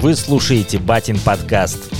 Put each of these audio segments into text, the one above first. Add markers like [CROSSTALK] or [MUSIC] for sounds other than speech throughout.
Вы слушаете Батин подкаст.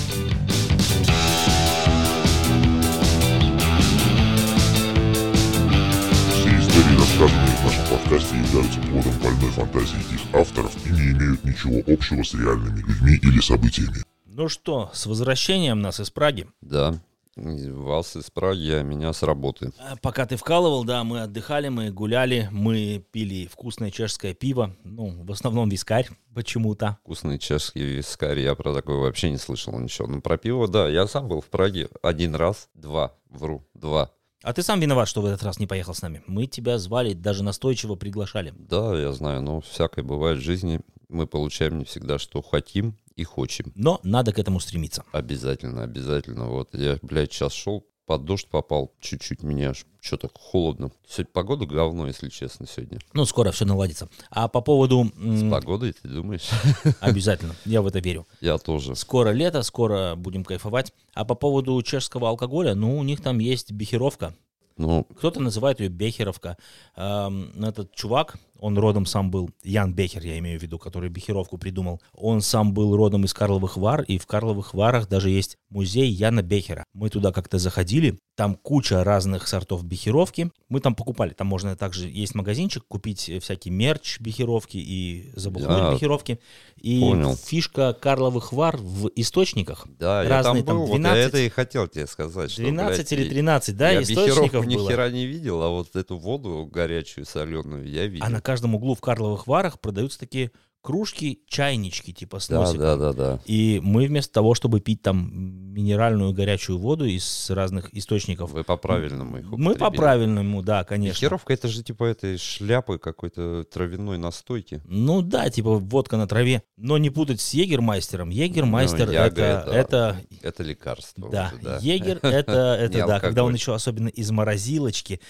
Все истории, рассказанные в нашем подкасте, являются плодом больной фантазии их авторов и не имеют ничего общего с реальными людьми или событиями. Ну что, с возвращением нас из Праги. Да, вас из Праги, а меня с работы. А, Пока ты вкалывал, да, мы отдыхали, мы гуляли, мы пили вкусное чешское пиво, ну, в основном вискарь почему-то. Вкусный чешский вискарь, я про такое вообще не слышал ничего. Ну, про пиво, да, я сам был в Праге один раз, два, вру, два. А ты сам виноват, что в этот раз не поехал с нами. Мы тебя звали, даже настойчиво приглашали. Да, я знаю, но всякое бывает в жизни. Мы получаем не всегда, что хотим и хочем. Но надо к этому стремиться. Обязательно, обязательно. Вот я, блядь, сейчас шел, под дождь попал, чуть-чуть мне аж что-то холодно. Сегодня погода говно, если честно, сегодня. Ну, скоро все наладится. А по поводу... С погодой, ты думаешь? [LAUGHS] Обязательно, я в это верю. Я тоже. Скоро лето, скоро будем кайфовать. А по поводу чешского алкоголя, ну, у них там есть бехеровка. Ну, Кто-то называет ее Бехеровка. Эм, Этот чувак, он родом сам был, Ян Бехер, я имею в виду, который Бехеровку придумал. Он сам был родом из Карловых Вар, и в Карловых Варах даже есть музей Яна Бехера. Мы туда как-то заходили, там куча разных сортов Бехеровки. Мы там покупали, там можно также, есть магазинчик, купить всякий мерч Бехеровки и забухло Да. Бехеровки. И Понял. фишка Карловых Вар в источниках. да, я Разные там там был, вот 12, я это и хотел тебе сказать. Что, 12 блядь, или и- 13, да, я источников бехеровку ни было. хера не видел, а вот эту воду горячую, соленую я видел. А на каждом углу в Карловых Варах продаются такие кружки, чайнички типа с да, носиком. да, да, да. И мы вместо того, чтобы пить там минеральную горячую воду из разных источников, Вы по-правильному их мы по употребили. правильному, да, конечно. Бехеровка это же типа этой шляпы какой-то травяной настойки. Ну да, типа водка на траве. Но не путать с егермайстером. Егермайстер Ну, яга это, это- это, Это лекарство. да, уже, да. егер это, [LAUGHS] это да, когда он еще особенно из морозилочки,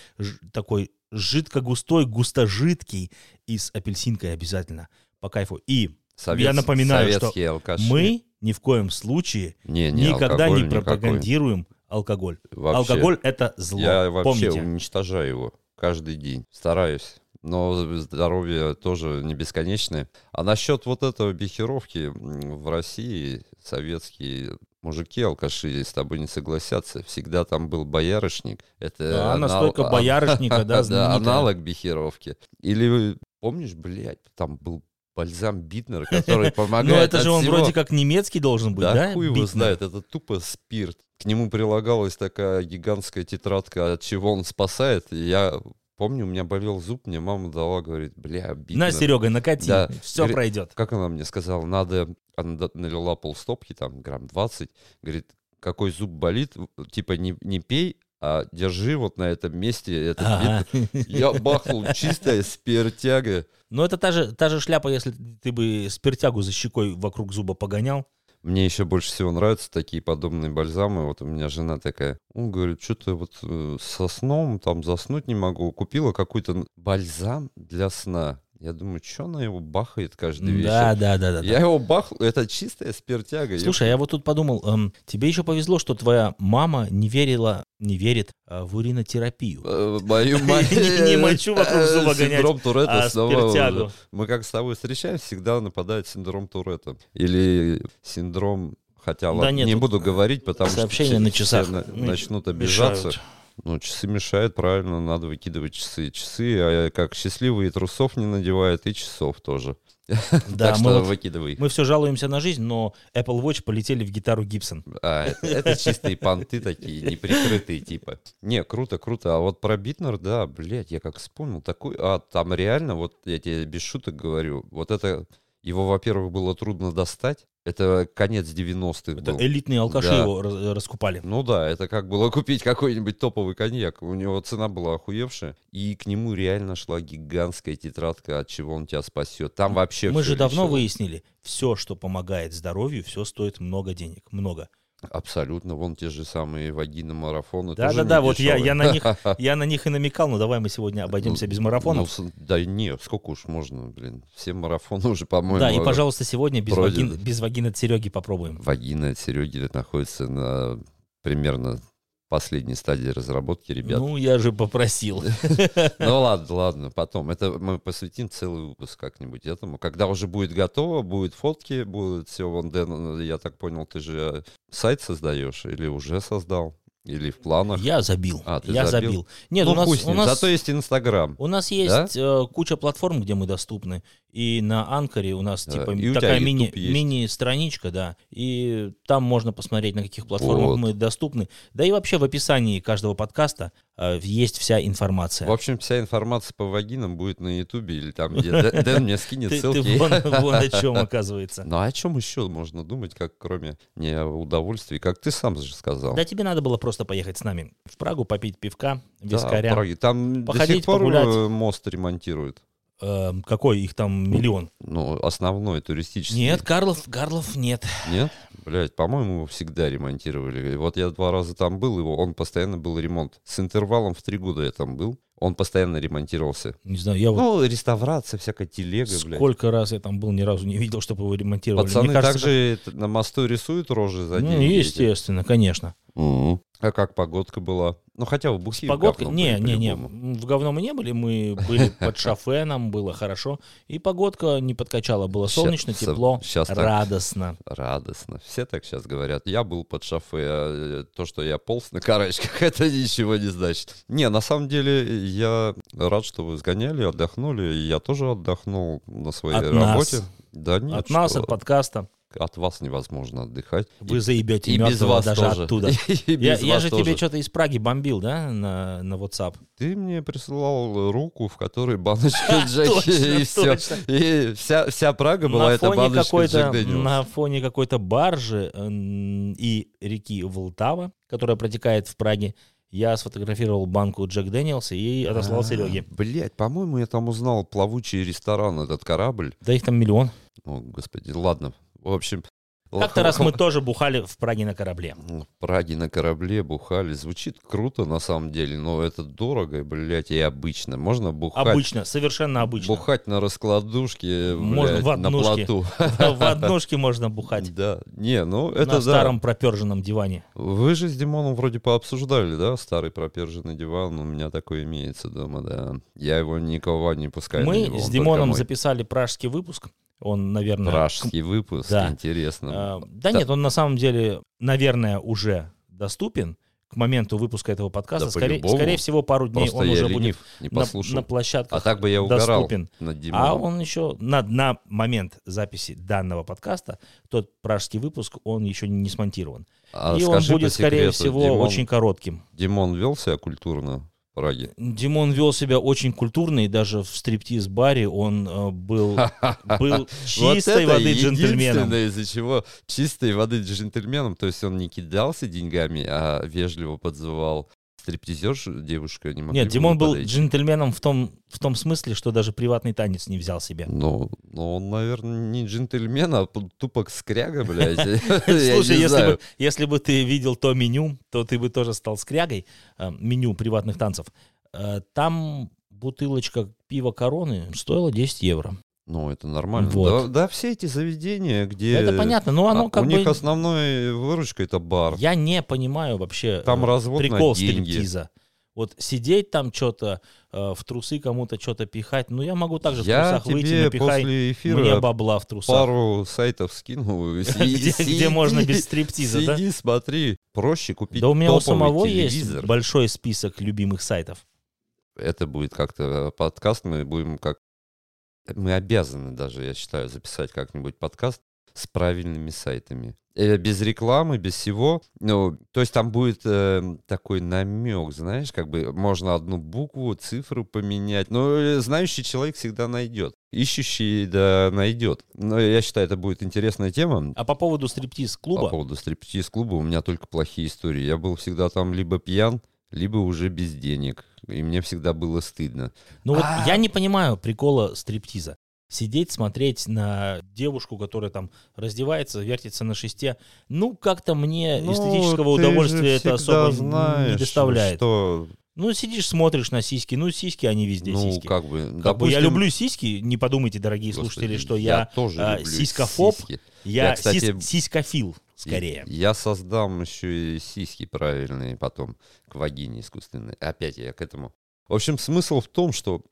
такой жидко-густой, густожидкий и с апельсинкой обязательно по кайфу. И Совет- Я напоминаю, что алкаши. мы ни в коем случае не, не, никогда алкоголь не никакой. пропагандируем алкоголь. Вообще. Алкоголь это зло. Я вообще Помните. уничтожаю его каждый день. Стараюсь. Но здоровье тоже не бесконечное. А насчет вот этого бехеровки м, в России советские мужики, алкаши, с тобой не согласятся. Всегда там был боярышник. Это Да, анал- настойка а- боярышника, да, [LAUGHS] Да, аналог бехеровки. Или вы помнишь, блядь, там был бальзам Битнер, [LAUGHS] который помогает Но это же он всего. вроде как немецкий должен быть, Да, да? хуй его знает, это тупо спирт. К нему прилагалась такая гигантская тетрадка, от чего он спасает. И Я помню, у меня болел зуб, мне мама дала, говорит, бля, Битнер. На, Серега, накати, Да. все Говорит, пройдет. Как она мне сказала, надо... Она налила полстопки, там, грамм 20. Говорит, какой зуб болит, типа не, не пей, а держи вот на этом месте этот Ага. Битнер. [LAUGHS] Я бахнул чистая спиртяга. Ну это та же, та же шляпа, если ты бы спиртягу за щекой вокруг зуба погонял. Мне еще больше всего нравятся такие подобные бальзамы. Вот у меня жена такая, он говорит, что-то вот э, со сном там заснуть не могу. Купила какой-то бальзам для сна. Я думаю, что она его бахает каждый вечер? Да, да, да, да. да. Я его бахну, это чистая спиртяга. Слушай, я вот тут подумал, эм, тебе еще повезло, что твоя мама не верила, не верит э, в уринотерапию. Э, Мою [LAUGHS] мать... Не- мочу вокруг зуба гонять, Синдром Туретта а снова спиртягу. Мы как с тобой встречаемся, всегда нападает синдром Туретта. Или синдром... Хотя, Да ладно, нет, не буду говорить, потому сообщения что на часах все на- м- начнут обижаться. Мешают. Ну, часы мешают, правильно, надо выкидывать часы. Часы, а как счастливые трусов не надевают, и часов тоже. [LAUGHS] Да, так мы, что вот- выкидывай. мы все жалуемся на жизнь, но Apple Watch полетели в гитару Гибсон. А, это, это чистые понты такие, неприкрытые типа. Не, круто, круто. А вот про Битнер, да, блядь, я как вспомнил, такой... А там реально, вот я тебе без шуток говорю, вот это... Его, во-первых, было трудно достать. Это конец 90-х Это был. элитные алкаши Да. его раз- раскупали. Ну да, это как было [LAUGHS] купить какой-нибудь топовый коньяк. У него цена была охуевшая, и к нему реально шла гигантская тетрадка, от чего он тебя спасет. Там вообще Мы же давно лечило. выяснили, все, что помогает здоровью, все стоит много денег. Много. Абсолютно, вон те же самые вагины-марафоны. Да, да, да, вот я, я, на них, я на них и намекал, но давай мы сегодня обойдемся без марафонов. Ну, да не, сколько уж можно, блин. Все марафоны уже, по-моему. да, и, пожалуйста, сегодня без, вагин, без вагин от Сереги попробуем. Вагина от Сереги находится на примерно последней стадии разработки ребят. Ну, я же попросил. [LAUGHS] Ну ладно, ладно, потом. Это мы посвятим целый выпуск как-нибудь этому. Когда уже будет готово, будет фотки, будет все. Вон, Дэн, я так понял, ты же сайт создаешь или уже создал? Или в планах? Я забил. А, ты я забил? забил. Нет, ну, у нас, у нас, Зато есть Инстаграм. у нас есть э, куча платформ, где мы доступны. И на Анкоре у нас типа и такая мини, есть. мини-страничка, да. И там можно посмотреть, на каких платформах Вот. мы доступны. Да и вообще в описании каждого подкаста э, есть вся информация. В общем, вся информация по вагинам будет на Ютубе или там, где Дэ- [LAUGHS] Дэн мне скинет Ты, ты ссылки. вон, о чем [LAUGHS] оказывается. Ну а о чем еще можно думать, как кроме не о удовольствии, как ты сам же сказал. Да тебе надо было просто поехать с нами в Прагу, попить пивка, вискаря. Там до сих пор э, мост ремонтируют. Э, какой их там миллион? Ну, основной туристический. Нет, Карлов, Карлов нет. Нет? Блять, по-моему, его всегда ремонтировали. И Вот я два раза там был, его, он постоянно был ремонт. С интервалом в три года я там был. Он постоянно ремонтировался. Не знаю, я вот Ну, реставрация, всякая телега, блядь. сколько раз я там был, ни разу не видел, чтобы его ремонтировали. Пацаны Мне кажется, также это на мосту рисуют рожи за Ну, деньги эти? естественно, конечно. Мгм. А как погодка была? Ну, хотя бы бухие в Погодка... Не, были не, не. В говно мы не были, мы были [LAUGHS] под шофеном, было хорошо. И погодка не подкачала, было солнечно, со- тепло, щас так. радостно. Радостно. Все так сейчас говорят. Я был под шофе, а э, то, что я полз на карачках, [LAUGHS] это ничего не значит. Не, на самом деле, я рад, что вы сгоняли, отдохнули. Я тоже отдохнул на своей От нас. работе. Да нет, От нас, что от подкаста. От вас невозможно отдыхать. Вы И- заебете и без вас даже тоже. оттуда. [LAUGHS] И Я, без я вас же тоже. тебе что-то из Праги бомбил, да, на, на WhatsApp? Ты мне присылал руку, в которой баночка Джеки, и все. И вся, вся Прага была эта баночка Джек на фоне какой-то баржи и реки Волтава, которая протекает в Праге, я сфотографировал банку Джек Дэниелса и отослал Сереге. Блять, по-моему, я там узнал плавучий ресторан, этот корабль. Да их там миллион. О, господи, ладно. В общем... Как-то раз мы тоже бухали в Праге на корабле. В Праге на корабле бухали. Звучит круто на самом деле, но это дорого, блядь, и обычно. Можно бухать, Обычно, совершенно обычно. бухать на раскладушке, Можно блядь, в на плоту. [LAUGHS] В однушке можно бухать. Да, не, ну это На старом проперженном диване. Вы же с Димоном вроде пообсуждали, да, старый проперженный диван, у меня такой имеется дома, да. Я его никого не пускаю Мы с он Димоном записали пражский выпуск. Он, наверное... Пражский выпуск, Да. интересно. А, Да Да. нет, он на самом деле, наверное, уже доступен к моменту выпуска этого подкаста. Да скорее, скорее всего, пару дней Просто он уже ленив, будет на, на площадках а так бы я угорал доступен. над А он еще на, на момент записи данного подкаста, тот пражский выпуск, он еще не смонтирован. А И он будет, по скорее секрету, всего, Димон, очень коротким. Димон вел себя культурно Праге? Димон вел себя очень культурно, и даже в стриптиз-баре он э, был, [LAUGHS] был чистой вот воды джентльменом. из-за чего чистой воды джентльменом, то есть он не кидался деньгами, а вежливо подзывал стриптизерш, девушка не могли Нет, Димон был подойти? джентльменом в том, в том смысле, что даже приватный танец не взял себе. Ну, ну, он, наверное, не джентльмен, а тупо скряга, блядь. [LAUGHS] [LAUGHS] Слушай, если бы, если бы ты видел то меню, то ты бы тоже стал скрягой. Э, меню приватных танцев. Э, там бутылочка пива короны стоила 10 евро. Ну, это нормально. Вот. Да, да, все эти заведения, где... Это понятно, но оно а, как У бы... них основной выручка — это бар. Я не понимаю вообще Там э, развод прикол стриптиза. Вот сидеть там что-то, в трусы кому-то что-то пихать, ну я могу также в трусах выйти, тебе напихай после эфира мне бабла в трусах. пару сайтов скинул. [LAUGHS] Где, можно без стриптиза, да? Сиди, смотри. Проще купить Да у меня у самого есть большой список любимых сайтов. Это будет как-то э, подкаст, мы будем как... Мы обязаны даже, я считаю, записать как-нибудь подкаст с правильными сайтами. Э, Без рекламы, без всего. Ну, то есть там будет э, такой намек, знаешь, как бы можно одну букву, цифру поменять. Но э, знающий человек всегда найдет. Ищущий, да, найдет. Но я считаю, это будет интересная тема. А по поводу По стриптиз-клуба, поводу стриптиз-клуба у меня только плохие истории. Я был всегда там либо пьян, либо уже без денег. И мне всегда было стыдно. ну вот А. я не понимаю прикола стриптиза. Сидеть, смотреть на девушку, которая там раздевается, вертится на шесте. Ну, как-то мне Ну, эстетического удовольствия это особо знаешь, не доставляет. Что Ну, сидишь, смотришь на сиськи. Ну, сиськи, они везде ну, сиськи. как бы, Как бы я допустим, люблю сиськи, не подумайте, дорогие господи, слушатели, что я, тоже а, люблю сиськофоб, сиськи. Я, Я, кстати, сис- сиськофил, скорее. Я создам еще и сиськи правильные потом к вагине искусственной. Опять я к этому. В общем, смысл в том, что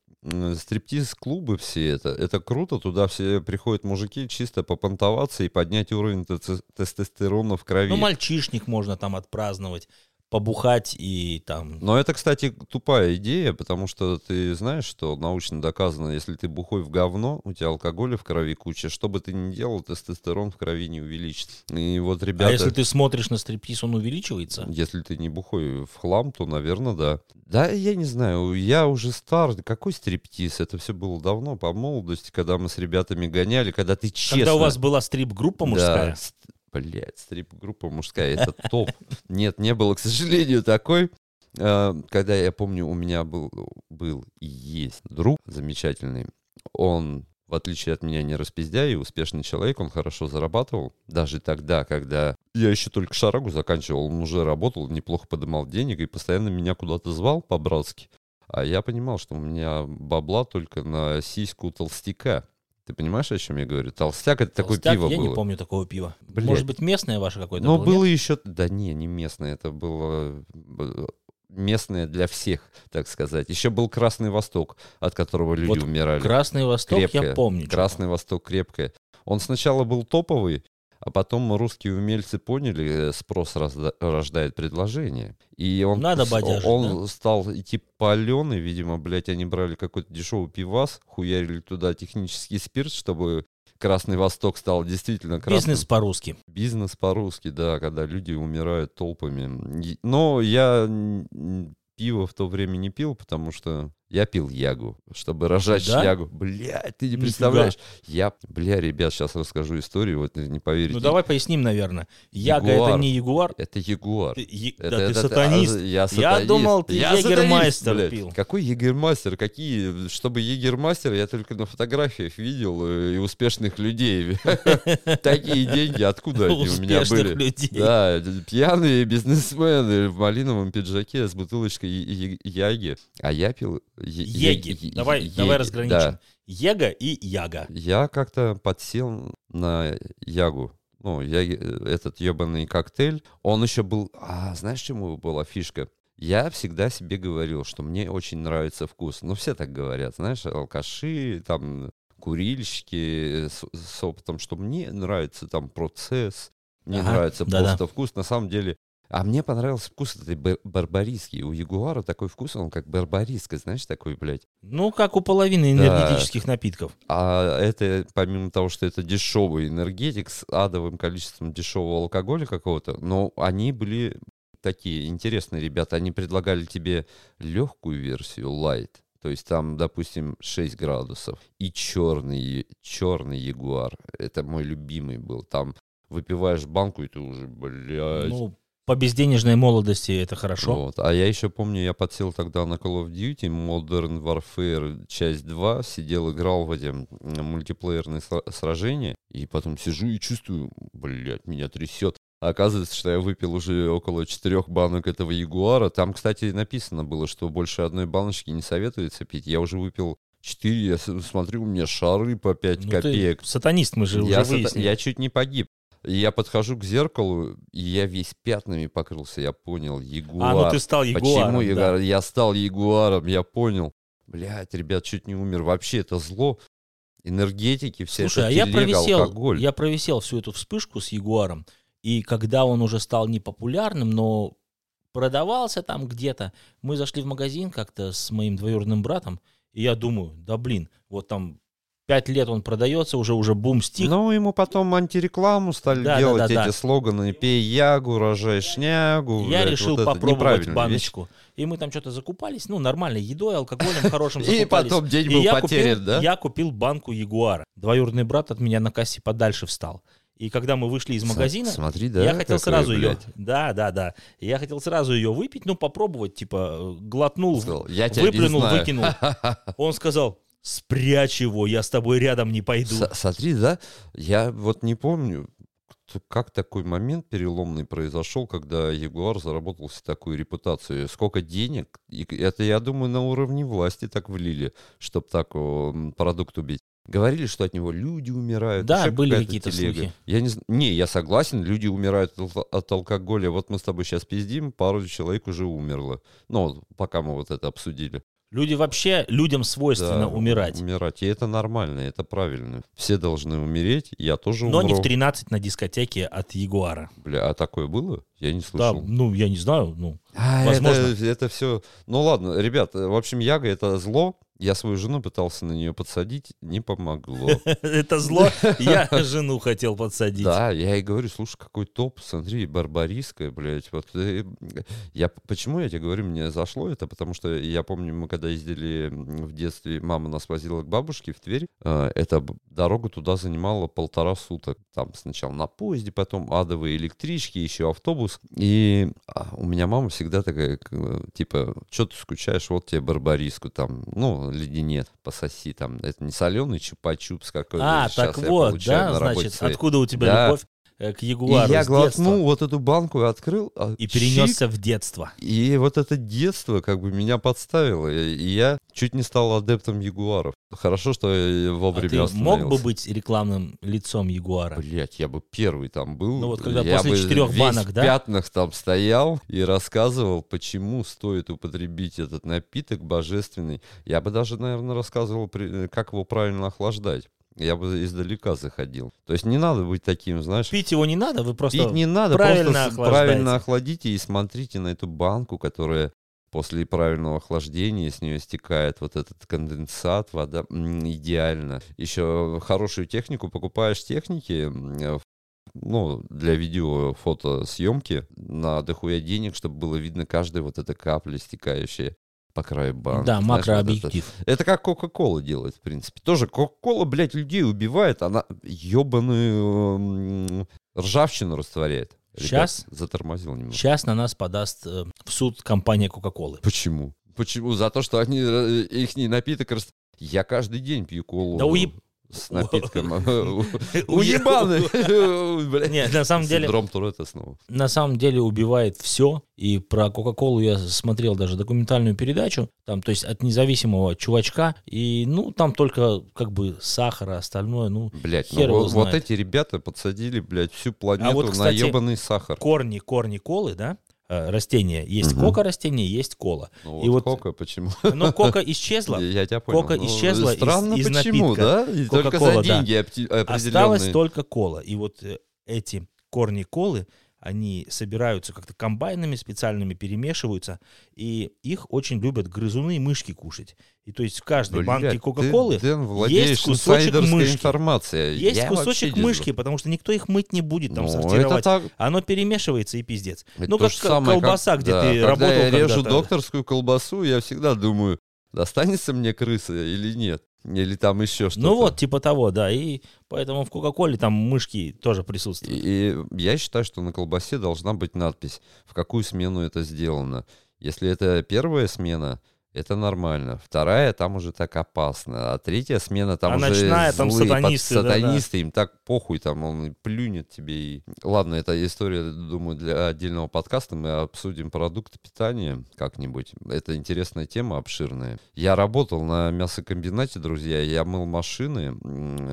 стриптиз-клубы все это, это круто, туда все приходят мужики чисто попонтоваться и поднять уровень тес- тестостерона в крови. Ну, мальчишник можно там отпраздновать, побухать и там... Но это, кстати, тупая идея, потому что ты знаешь, что научно доказано, если ты бухой в говно, у тебя алкоголя в крови куча, что бы ты ни делал, тестостерон в крови не увеличится. И вот ребята... А если ты смотришь на стриптиз, он увеличивается? Если ты не бухой в хлам, то, наверное, да. Да, я не знаю, я уже стар. Какой стриптиз? Это все было давно, по молодости, когда мы с ребятами гоняли, когда ты честно... Когда у вас была стрип-группа мужская? Да, блядь, стрип-группа мужская, это топ. Нет, не было, к сожалению, такой. Э, Когда я помню, у меня был, был и есть друг замечательный. Он, в отличие от меня, не распиздяй и успешный человек, он хорошо зарабатывал. Даже тогда, когда я еще только шарагу заканчивал, он уже работал, неплохо подымал денег и постоянно меня куда-то звал по-братски. А я понимал, что у меня бабла только на сиську толстяка. Ты понимаешь, о чем я говорю? Толстяк это такое пиво Я было. не помню такого пива. Блядь. Может быть, местное ваше какое-то Но было, было нет? еще... Да не, не местное, это было местное для всех, так сказать. Еще был Красный Восток, от которого люди Вот умирали. Красный Восток, Крепкое. я помню. что-то. Красный Восток крепкое. Он сначала был топовый, а потом русские умельцы поняли, э, спрос разда- рождает предложение. И он, Надо бодяжить, он стал идти паленый, видимо, блядь, они брали какой-то дешевый пивас, хуярили туда технический спирт, чтобы Красный Восток стал действительно красным. Бизнес по-русски. Бизнес по-русски, да, когда люди умирают толпами. Но я пиво в то время не пил, потому что я пил ягу, чтобы рожать Да? ягу. Блядь, ты не Нифига. представляешь. Я, бля, ребят, сейчас расскажу историю, вот не поверите. Ну, давай поясним, наверное. Яга — Ягуар. это не ягуар. Это ягуар. Ты- е- Это- да ты это- сатанист. а, Я, Я сатанист. думал, ты Я сатанист, егермайстер блядь. пил. Какой егермастер? Какие? Чтобы егермастер, я только на фотографиях видел э, и успешных людей. [LAUGHS] Такие деньги, откуда они у меня были? Да, пьяные бизнесмены в малиновом пиджаке с бутылочкой я- я- яги. А я пил... е- Еги. е- Давай, еги, давай да. разграничим. Ега и яга. Я как-то подсел на ягу. Ну, я, этот ебаный коктейль. Он еще был... А, знаешь, чему была фишка? Я всегда себе говорил, что мне очень нравится вкус. Ну, все так говорят, знаешь, алкаши, там, курильщики с, с опытом, что мне нравится там процесс, мне Ага, нравится да-да. просто вкус. На самом деле, а мне понравился вкус этой бар- барбариски. У Ягуара такой вкус, он как барбариска, знаешь, такой, блядь. Ну, как у половины Да. энергетических напитков. А это, помимо того, что это дешевый энергетик с адовым количеством дешевого алкоголя какого-то, но они были такие интересные ребята. Они предлагали тебе легкую версию, light. То есть там, допустим, 6 градусов. И черный, черный ягуар. Это мой любимый был. Там выпиваешь банку, и ты уже, блядь. Ну, по безденежной молодости это хорошо. Вот. А я еще помню, я подсел тогда на Call of Duty Modern Warfare часть 2, сидел, играл в эти мультиплеерные сра- сражения, и потом сижу и чувствую, блядь, меня трясет. А оказывается, что я выпил уже около четырех банок этого Ягуара. Там, кстати, написано было, что больше одной баночки не советуется пить. Я уже выпил четыре, я смотрю, у меня шары по 5 Ну, копеек. сатанист, мы же Я, уже сата- выяснили. я чуть не погиб. И Я подхожу к зеркалу, и я весь пятнами покрылся. Я понял, Ягуар. А, ну ты стал ягуаром. Почему да. Я стал Ягуаром, я понял. Блядь, ребят, чуть не умер. Вообще это зло. Энергетики, все Слушай, это а я телега, провисел, алкоголь. я провисел всю эту вспышку с Ягуаром, и когда он уже стал непопулярным, но продавался там где-то, мы зашли в магазин как-то с моим двоюродным братом, и я думаю, да блин, вот там пять лет он продается, уже уже бум стих, Ну, ему потом антирекламу стали Да, да, делать, да, эти да. слоганы «Пей ягу, рожай шнягу». я блядь, решил вот попробовать баночку. И мы там что-то закупались, ну, нормальной едой, алкоголем хорошим вещь. [LAUGHS] И закупались. потом день был потерян, да? Я купил банку Ягуара. Двоюродный брат от меня на кассе подальше встал. И когда мы вышли из магазина, Смотри, да, я хотел сразу ее, блядь. да, да, да, я хотел сразу ее выпить, ну попробовать, типа э, глотнул, Сказал, я выплюнул, выкинул. [LAUGHS] Он сказал, спрячь его, я с тобой рядом не пойду. С- Смотри, да, я вот не помню, как такой момент переломный произошел, когда Ягуар заработал себе такую репутацию? Сколько денег? И это, я думаю, на уровне власти так влили, чтобы так о, продукт убить. Говорили, что от него люди умирают. Да, еще были какие-то слухи. Я не, не, я согласен, люди умирают от, от алкоголя. Вот мы с тобой сейчас пиздим, пару человек уже умерло. Ну, пока мы вот это обсудили. Люди вообще, людям свойственно Да, умирать. Умирать. И это нормально, это правильно. Все должны умереть, я тоже Но умру. не в 13 на дискотеке от Ягуара. Бля, а такое было? Я не Да, слышал. ну, я не знаю, ну, А, возможно. Это, это все... Ну ладно, ребят, в общем, Яга — это зло. Я свою жену пытался на нее подсадить, не помогло. [LAUGHS] это зло. [LAUGHS] Я жену хотел подсадить. Да, я ей говорю, слушай, какой топ, смотри, барбариская, блядь. Вот, э, я, почему я тебе говорю, мне зашло это, потому что я помню, мы когда ездили в детстве, мама нас возила к бабушке в Тверь, э, эта дорога туда занимала полтора суток. Там сначала на поезде, потом адовые электрички, еще автобус. И а, у меня мама всегда такая, э, типа, что ты скучаешь, вот тебе барбариску там, ну, леденец, пососи там. Это не соленый чупа-чупс какой-то. А, так вот, да, значит, своей. откуда у тебя Да. любовь к Ягуару И я глотнул вот эту банку и открыл. а, И чик, перенесся в детство. и вот это детство как бы меня подставило. И я чуть не стал адептом ягуаров. Хорошо, что я А вовремя ты мог бы быть рекламным лицом Ягуара? Блять, я бы первый там был. Ну вот когда я после четырех банок, в да? пятнах там стоял и рассказывал, почему стоит употребить этот напиток божественный. Я бы даже, наверное, рассказывал, э, как его правильно охлаждать. Я бы издалека заходил. То есть не надо быть таким, знаешь, Пить его не надо, вы просто... Пить не надо, правильно просто охлаждаете. правильно охладите и смотрите на эту банку, которая после правильного охлаждения с нее стекает вот этот конденсат, вода, М, идеально. Еще хорошую технику покупаешь техники, э, ну, для видео, фотосъемки на дохуя денег, чтобы было видно каждая вот эта капля, стекающая по краю банки. Да, Знаешь, вот это- макрообъектив. это как Кока-Кола делает, в принципе. Тоже Кока-Кола, блядь, людей убивает, она ебаную ржавчину растворяет. Ребят, Щас? затормозил немного. Сейчас на нас подаст э, в суд компания Кока-Колы. Почему? Почему? За то, что они э, их напиток рас... Я каждый день пью колу Да уеб- с напитком. Уе- [LAUGHS] Уебаны! [LAUGHS] Блядь. Не, на самом деле, Синдром Туретта снова. на самом деле убивает все. И про Кока-Колу я смотрел даже документальную передачу. Там, то есть от независимого чувачка. И, ну, там только как бы сахар, а остальное, ну, Блять, Хер его вот, эти ребята подсадили, блядь, всю планету А вот, на кстати, ебаный сахар. корни, корни колы, да, растения. Есть Мгм. кока-растение, есть кола. Ну, и вот вот- кока, почему? Но кока исчезла. [LAUGHS] Я тебя понял. Кока Ну, исчезла из- Странно, из почему, напитка. да? И только да. опти- Осталась определенные. только кола. И вот э, эти корни колы, они собираются как-то комбайнами специальными, перемешиваются, и их очень любят грызуны и мышки кушать. И то есть в каждой Блядь, банке Кока-Колы владеешь кусочек мышки. информацией. есть Я кусочек мышки, потому что никто их мыть не будет, там Ну, сортировать. так. Оно перемешивается и пиздец. Это ну, как самое, колбаса, как- где да, ты когда работал я режу докторскую колбасу, я всегда думаю, достанется мне крыса или нет. Или там еще что-то. Ну вот, типа того, да. И поэтому в Кока-Коле там мышки тоже присутствуют. И, и я считаю, что на колбасе должна быть надпись, в какую смену это сделано. Если это первая смена, это нормально. Вторая, там уже так опасно. А третья смена, там А уже ночная, там злые под- сатанисты, да-да. сатанисты, им так похуй, там он плюнет тебе. И... Ладно, это история, думаю, для отдельного подкаста. Мы обсудим продукты питания как-нибудь. Это интересная тема, обширная. Я работал на мясокомбинате, друзья, я мыл машины,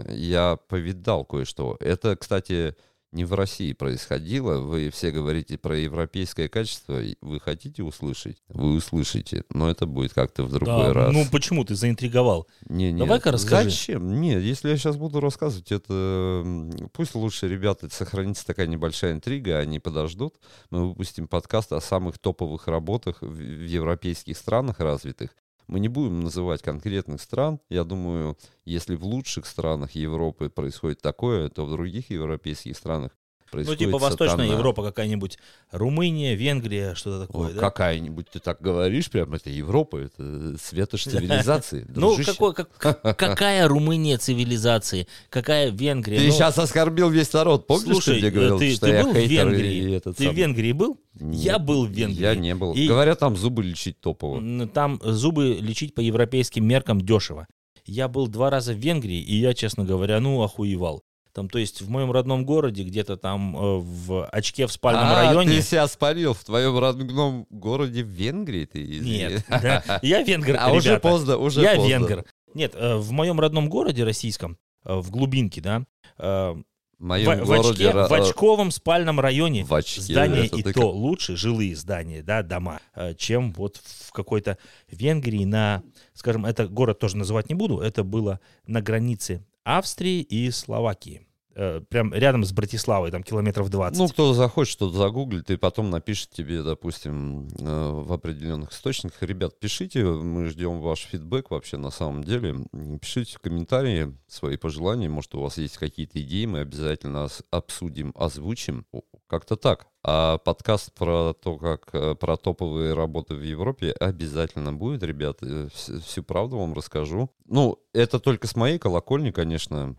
я повидал кое-что. Это, кстати, не в России происходило. Вы все говорите про европейское качество. Вы хотите услышать? Вы услышите. Но это будет как-то в другой Да, раз. ну почему ты заинтриговал? Не, не. давай-ка расскажи. Зачем? Нет, если я сейчас буду рассказывать, это пусть лучше, ребята, сохранится такая небольшая интрига, они подождут. Мы выпустим подкаст о самых топовых работах в европейских странах развитых. Мы не будем называть конкретных стран. Я думаю, если в лучших странах Европы происходит такое, то в других европейских странах Ну, происходит типа Восточная сатана. Европа какая-нибудь, Румыния, Венгрия, что-то такое, Ой, да? Какая-нибудь, ты так говоришь, прям это Европа, это светош [LAUGHS] цивилизации. [LAUGHS] Ну, какой, как- [LAUGHS] какая Румыния цивилизации, какая Венгрия? Ты Ну, сейчас оскорбил весь народ. Помнишь, Слушай, ты говорил, ты, что ты я был хейтер Венгрии? ты в? Венгрии был? Нет, Я был в Венгрии. Я не был. И- Говорят, там зубы лечить топово. Там зубы лечить по европейским меркам дешево. Я был два раза в Венгрии, и я, честно говоря, ну, охуевал. Там, то есть в моем родном городе, где-то там э, в очке в спальном а, районе. ты себя спалил в твоем родном городе в Венгрии? Ты. Нет, [LAUGHS] да, я венгер, А уже ребята. поздно, уже я поздно. венгер. Нет, э, в моем родном городе российском, э, в глубинке, да, э, В моем в, в городе... очке, ра- в очковом спальном районе В очке, здания и ты то лучше, жилые здания, да, дома, э, чем вот в какой-то Венгрии на, скажем, это город тоже называть не буду, это было на границе Австрии и Словакии. Э, Прям рядом с Братиславой, там километров 20. Ну, кто захочет что-то загуглит и потом напишет тебе, допустим, э, в определенных источниках. Ребят, пишите, мы ждем ваш фидбэк вообще на самом деле. Пишите в комментарии свои пожелания. Может, у вас есть какие-то идеи, мы обязательно обсудим, озвучим. Как-то так. А подкаст про то, как э, про топовые работы в Европе обязательно будет, ребят. Вс- Всю правду вам расскажу. Ну, это только с моей колокольни, конечно.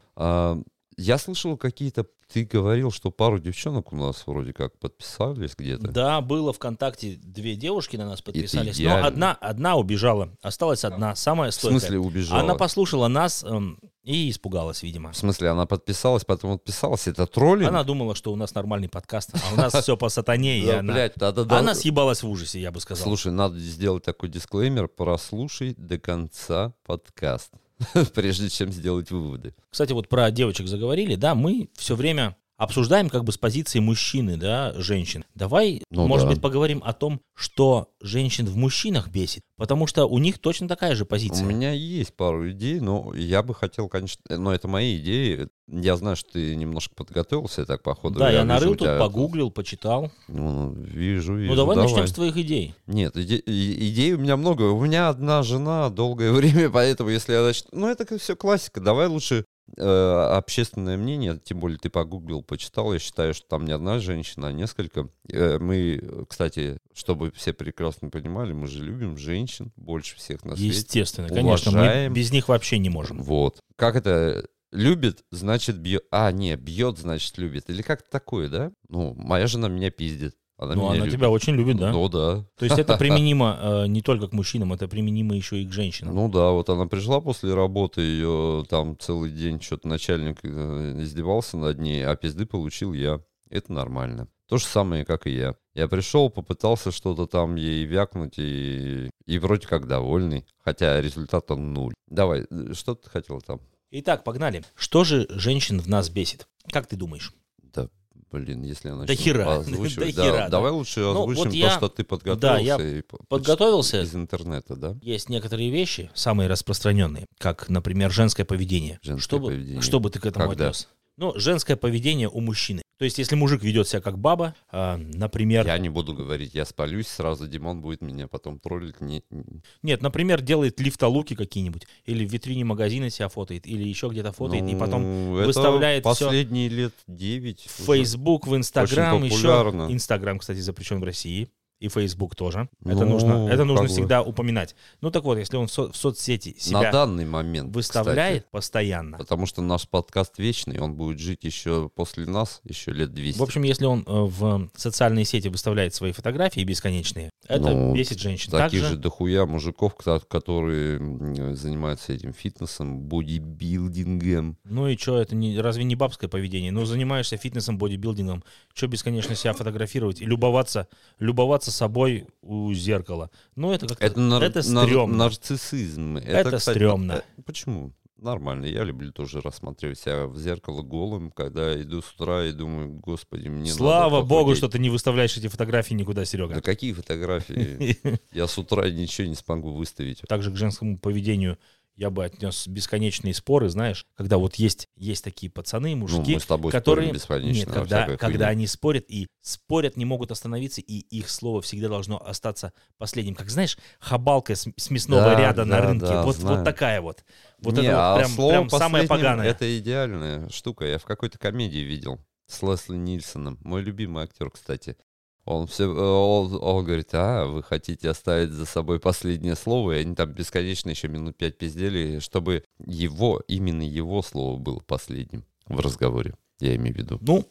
Я слышал какие-то... Ты говорил, что пару девчонок у нас вроде как подписались где-то. Да, было ВКонтакте две девушки на нас подписались, но одна, одна убежала, осталась одна, самая В стойкая. смысле убежала? Она послушала нас эм, и испугалась, видимо. В смысле, она подписалась, потом отписалась? Это троллинг? Она думала, что у нас нормальный подкаст, а у нас все по сатане, и она... Она съебалась в ужасе, я бы сказал. Слушай, надо сделать такой дисклеймер. Прослушай до конца подкаст, [LAUGHS] прежде чем сделать выводы. Кстати, вот про девочек заговорили, да, мы все время обсуждаем как бы с позиции мужчины, да, женщин. Давай, Ну может да. быть, поговорим о том, что женщин в мужчинах бесит, потому что у них точно такая же позиция. У меня есть пару идей, но я бы хотел, конечно... Но это мои идеи. Я знаю, что ты немножко подготовился, я так, походу. да, я, вижу, нарыл тут, тебя- погуглил, почитал. Ну, вижу, вижу. ну, давай, начнем с твоих идей. Нет, иде- идей у меня много. У меня одна жена долгое [LAUGHS] время, поэтому если я начну... Ну, это все классика. Давай лучше общественное мнение, тем более ты погуглил, почитал. Я считаю, что там не одна женщина, а несколько. Э, мы, кстати, чтобы все прекрасно понимали, мы же любим женщин больше всех на свете. Естественно, конечно, мы без них вообще не можем. Вот. Как это... Любит, значит бьет. А, не, бьет, значит любит. Или как-то такое, да? Ну, моя жена меня пиздит. Она Ну, она любит. тебя очень любит, да? Ну, да. То есть это [LAUGHS] применимо э, не только к мужчинам, это применимо еще и к женщинам. Ну да, вот она пришла после работы, ее там целый день что-то начальник э, издевался над ней, а пизды получил я. Это нормально. То же самое, как и я. Я пришел, попытался что-то там ей вякнуть и, и вроде как довольный, хотя результата нуль. Давай, э, что ты хотел там? Итак, погнали. Что же женщин в нас бесит? Как ты думаешь? Да, блин, если я начну [LAUGHS] Да хера, озвучивать, да да, хера, да. давай лучше Ну, озвучим вот то, я- что ты подготовился. да, я и по- подготовился. из интернета, да? Есть некоторые вещи, самые распространенные, как, например, женское поведение. Женское что, бы, поведение. что бы ты к этому Когда? отнес? Ну, женское поведение у мужчины. То есть, если мужик ведет себя как баба, а, например, Я не буду говорить, я спалюсь, сразу Димон будет меня потом троллить. Не, нет, например, делает лифтолуки какие-нибудь, или в витрине магазина себя фотает, или еще где-то фотает, и потом Ну, выставляет всё последние лет 9. в Facebook, в Инстаграм, Очень еще. Инстаграм, кстати, запрещен в России. И Facebook тоже. Это Ну, нужно, это нужно как бы. всегда упоминать. Ну так вот, если он в, со- в соцсети На себя данный момент, выставляет кстати. постоянно. Потому что наш подкаст вечный, он будет жить еще после нас, еще лет 200. В общем, если он э, в социальные сети выставляет свои фотографии бесконечные, это Ну, бесит женщин. Таких Также, же дохуя мужиков, ко- которые занимаются этим фитнесом, бодибилдингом. ну и что, это не, разве не бабское поведение? Ну, занимаешься фитнесом, бодибилдингом, что бесконечно себя фотографировать и любоваться, любоваться собой у зеркала? Ну, это как-то, Это, нар- это нар- стрёмно. нарциссизм. Это кстати, стрёмно. э, Почему? Нормально. Я люблю тоже рассматривать себя в зеркало голым, когда иду с утра и думаю, господи, мне Слава богу, похудеть». что ты не выставляешь эти фотографии никуда, Да Серега. какие фотографии? [LAUGHS] Я с утра ничего не смогу выставить. Также к женскому поведению я бы отнес бесконечные споры, знаешь, когда вот есть, есть такие пацаны, Ну, мужики, мы с тобой которые... Нет, когда, когда они спорят и спорят, не могут остановиться, и их слово всегда должно остаться последним. Как знаешь, хабалка с, с мясного Да, ряда на да, рынке. да, вот, знаю. вот такая вот. Вот Не, это а вот прям, слово прям самое поганое. Это идеальная штука. Я в какой-то комедии видел с Лесли Нильсоном. Мой любимый актер, кстати. Он все, он, он говорит, а, вы хотите оставить за собой последнее слово, и они там бесконечно еще минут пять пиздели, чтобы его, именно его слово было последним в разговоре. Я имею в виду. Ну,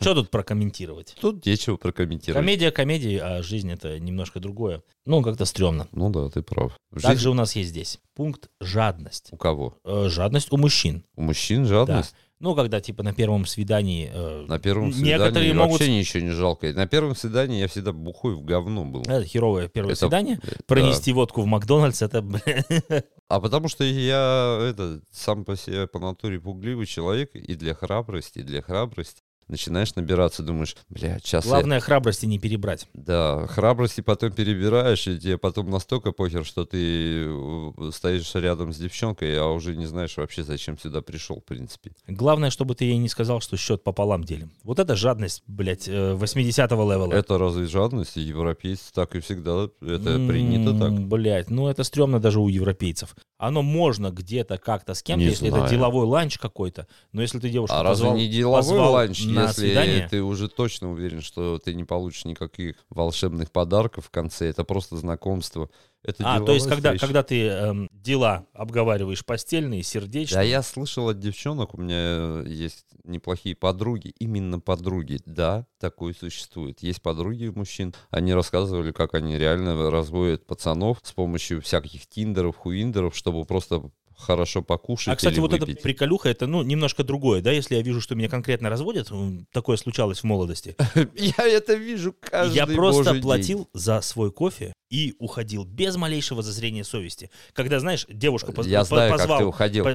что тут прокомментировать? Тут нечего прокомментировать. Комедия комедии, а жизнь это немножко другое. Ну, как-то стрёмно. Ну да, ты прав. В Также у нас есть здесь пункт жадность. У кого? Э, Жадность у мужчин. У мужчин жадность? Ну, когда, типа, на первом свидании... э, На первом Некоторые свидании могут- вообще ничего не жалко. На первом свидании я всегда бухой в говно был. Это херовое первое Это- свидание. э, Пронести водку в Макдональдс, это, [LAUGHS] А потому что я это, сам по себе по натуре пугливый человек, и для храбрости, и для храбрости начинаешь набираться, думаешь, бля, сейчас я... главное храбрости не перебрать. Да, храбрости потом перебираешь, и тебе потом настолько похер, что ты э, стоишь рядом с девчонкой, а уже не знаешь вообще, зачем сюда пришел, в принципе. Главное, чтобы ты ей не сказал, что счет пополам делим. Вот это жадность, блядь, э, 80-го левела. Это разве жадность? Европейцы так и всегда, это принято так. Блять, ну это стрёмно даже у европейцев. Оно можно где-то как-то с кем-то, если знаю. это деловой ланч какой-то. Но если ты девушку А разве позвал- не деловой ланч, на если свидание, ты уже точно уверен, что ты не получишь никаких волшебных подарков в конце? Это просто знакомство. Это А, то есть, когда, встреча. когда ты эм, дела обговариваешь постельные, Да сердечные, я слышал от девчонок, у меня есть неплохие подруги, именно подруги. Да, такое существует. Есть подруги у мужчин. Они рассказывали, как они реально разводят пацанов с помощью всяких тиндеров, хуиндеров, чтобы просто хорошо покушать А, кстати, или вот эта приколюха, это, ну, немножко другое, да, если я вижу, что меня конкретно разводят, такое случалось в молодости, [LAUGHS] Я это вижу каждый я просто платил за свой кофе и уходил без малейшего зазрения совести. Когда, знаешь, девушку позвал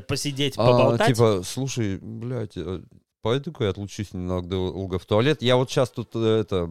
посидеть, А, поболтать, типа, слушай, блядь, э, пойду-ка я отлучусь ненадолго в туалет. Я вот сейчас тут э, это,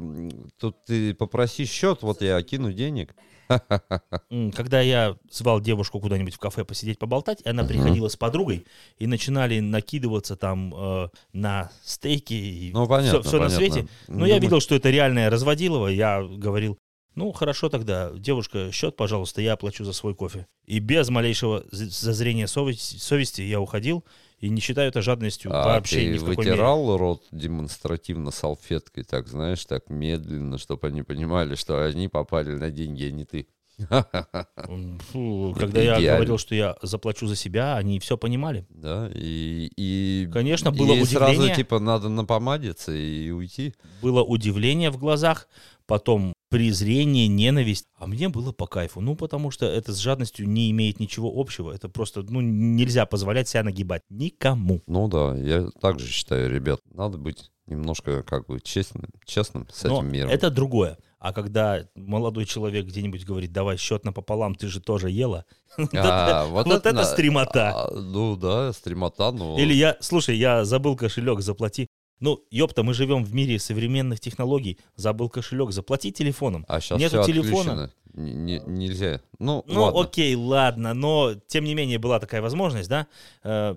тут ты попроси счет, вот я кину денег. [LAUGHS] Когда я звал девушку куда-нибудь в кафе посидеть, поболтать, и она приходила с подругой, и начинали накидываться там э, на стейки и Ну, понятно, все, на понятно. свете. Но Ну, я думаю- видел, что это реальное разводилово, я говорил, ну, хорошо тогда, девушка, счет, пожалуйста, я оплачу за свой кофе. И без малейшего зазрения совести, совести я уходил, и не считаю это жадностью А вообще ты ни в какой мере. вытирал рот демонстративно салфеткой, так, знаешь, так медленно, чтобы они понимали, что они попали на деньги, а не ты. Фу, [LAUGHS] когда я идеально. говорил, что я заплачу за себя, они все понимали. Да, и... и Конечно, было и сразу, удивление. типа, надо напомадиться и уйти. было удивление в глазах, потом презрение, ненависть. А мне было по кайфу. Ну, потому что это с жадностью не имеет ничего общего. Это просто, ну, нельзя позволять себя нагибать. Никому. Ну да, я также считаю, ребят, надо быть немножко как бы честным, честным с Но этим миром. это другое. А когда молодой человек где-нибудь говорит, давай счет напополам, ты же тоже ела. [LAUGHS] А, Вот это стримота. а, ну да, стримота, но... Или я, слушай, я забыл кошелек, заплати. Ну, ёпта, мы живем в мире современных технологий. Забыл кошелек, заплати телефоном. А сейчас Нету телефона. Н- не- нельзя. Ну, Ну, ладно. окей, ладно, но тем не менее была такая возможность, да? Э,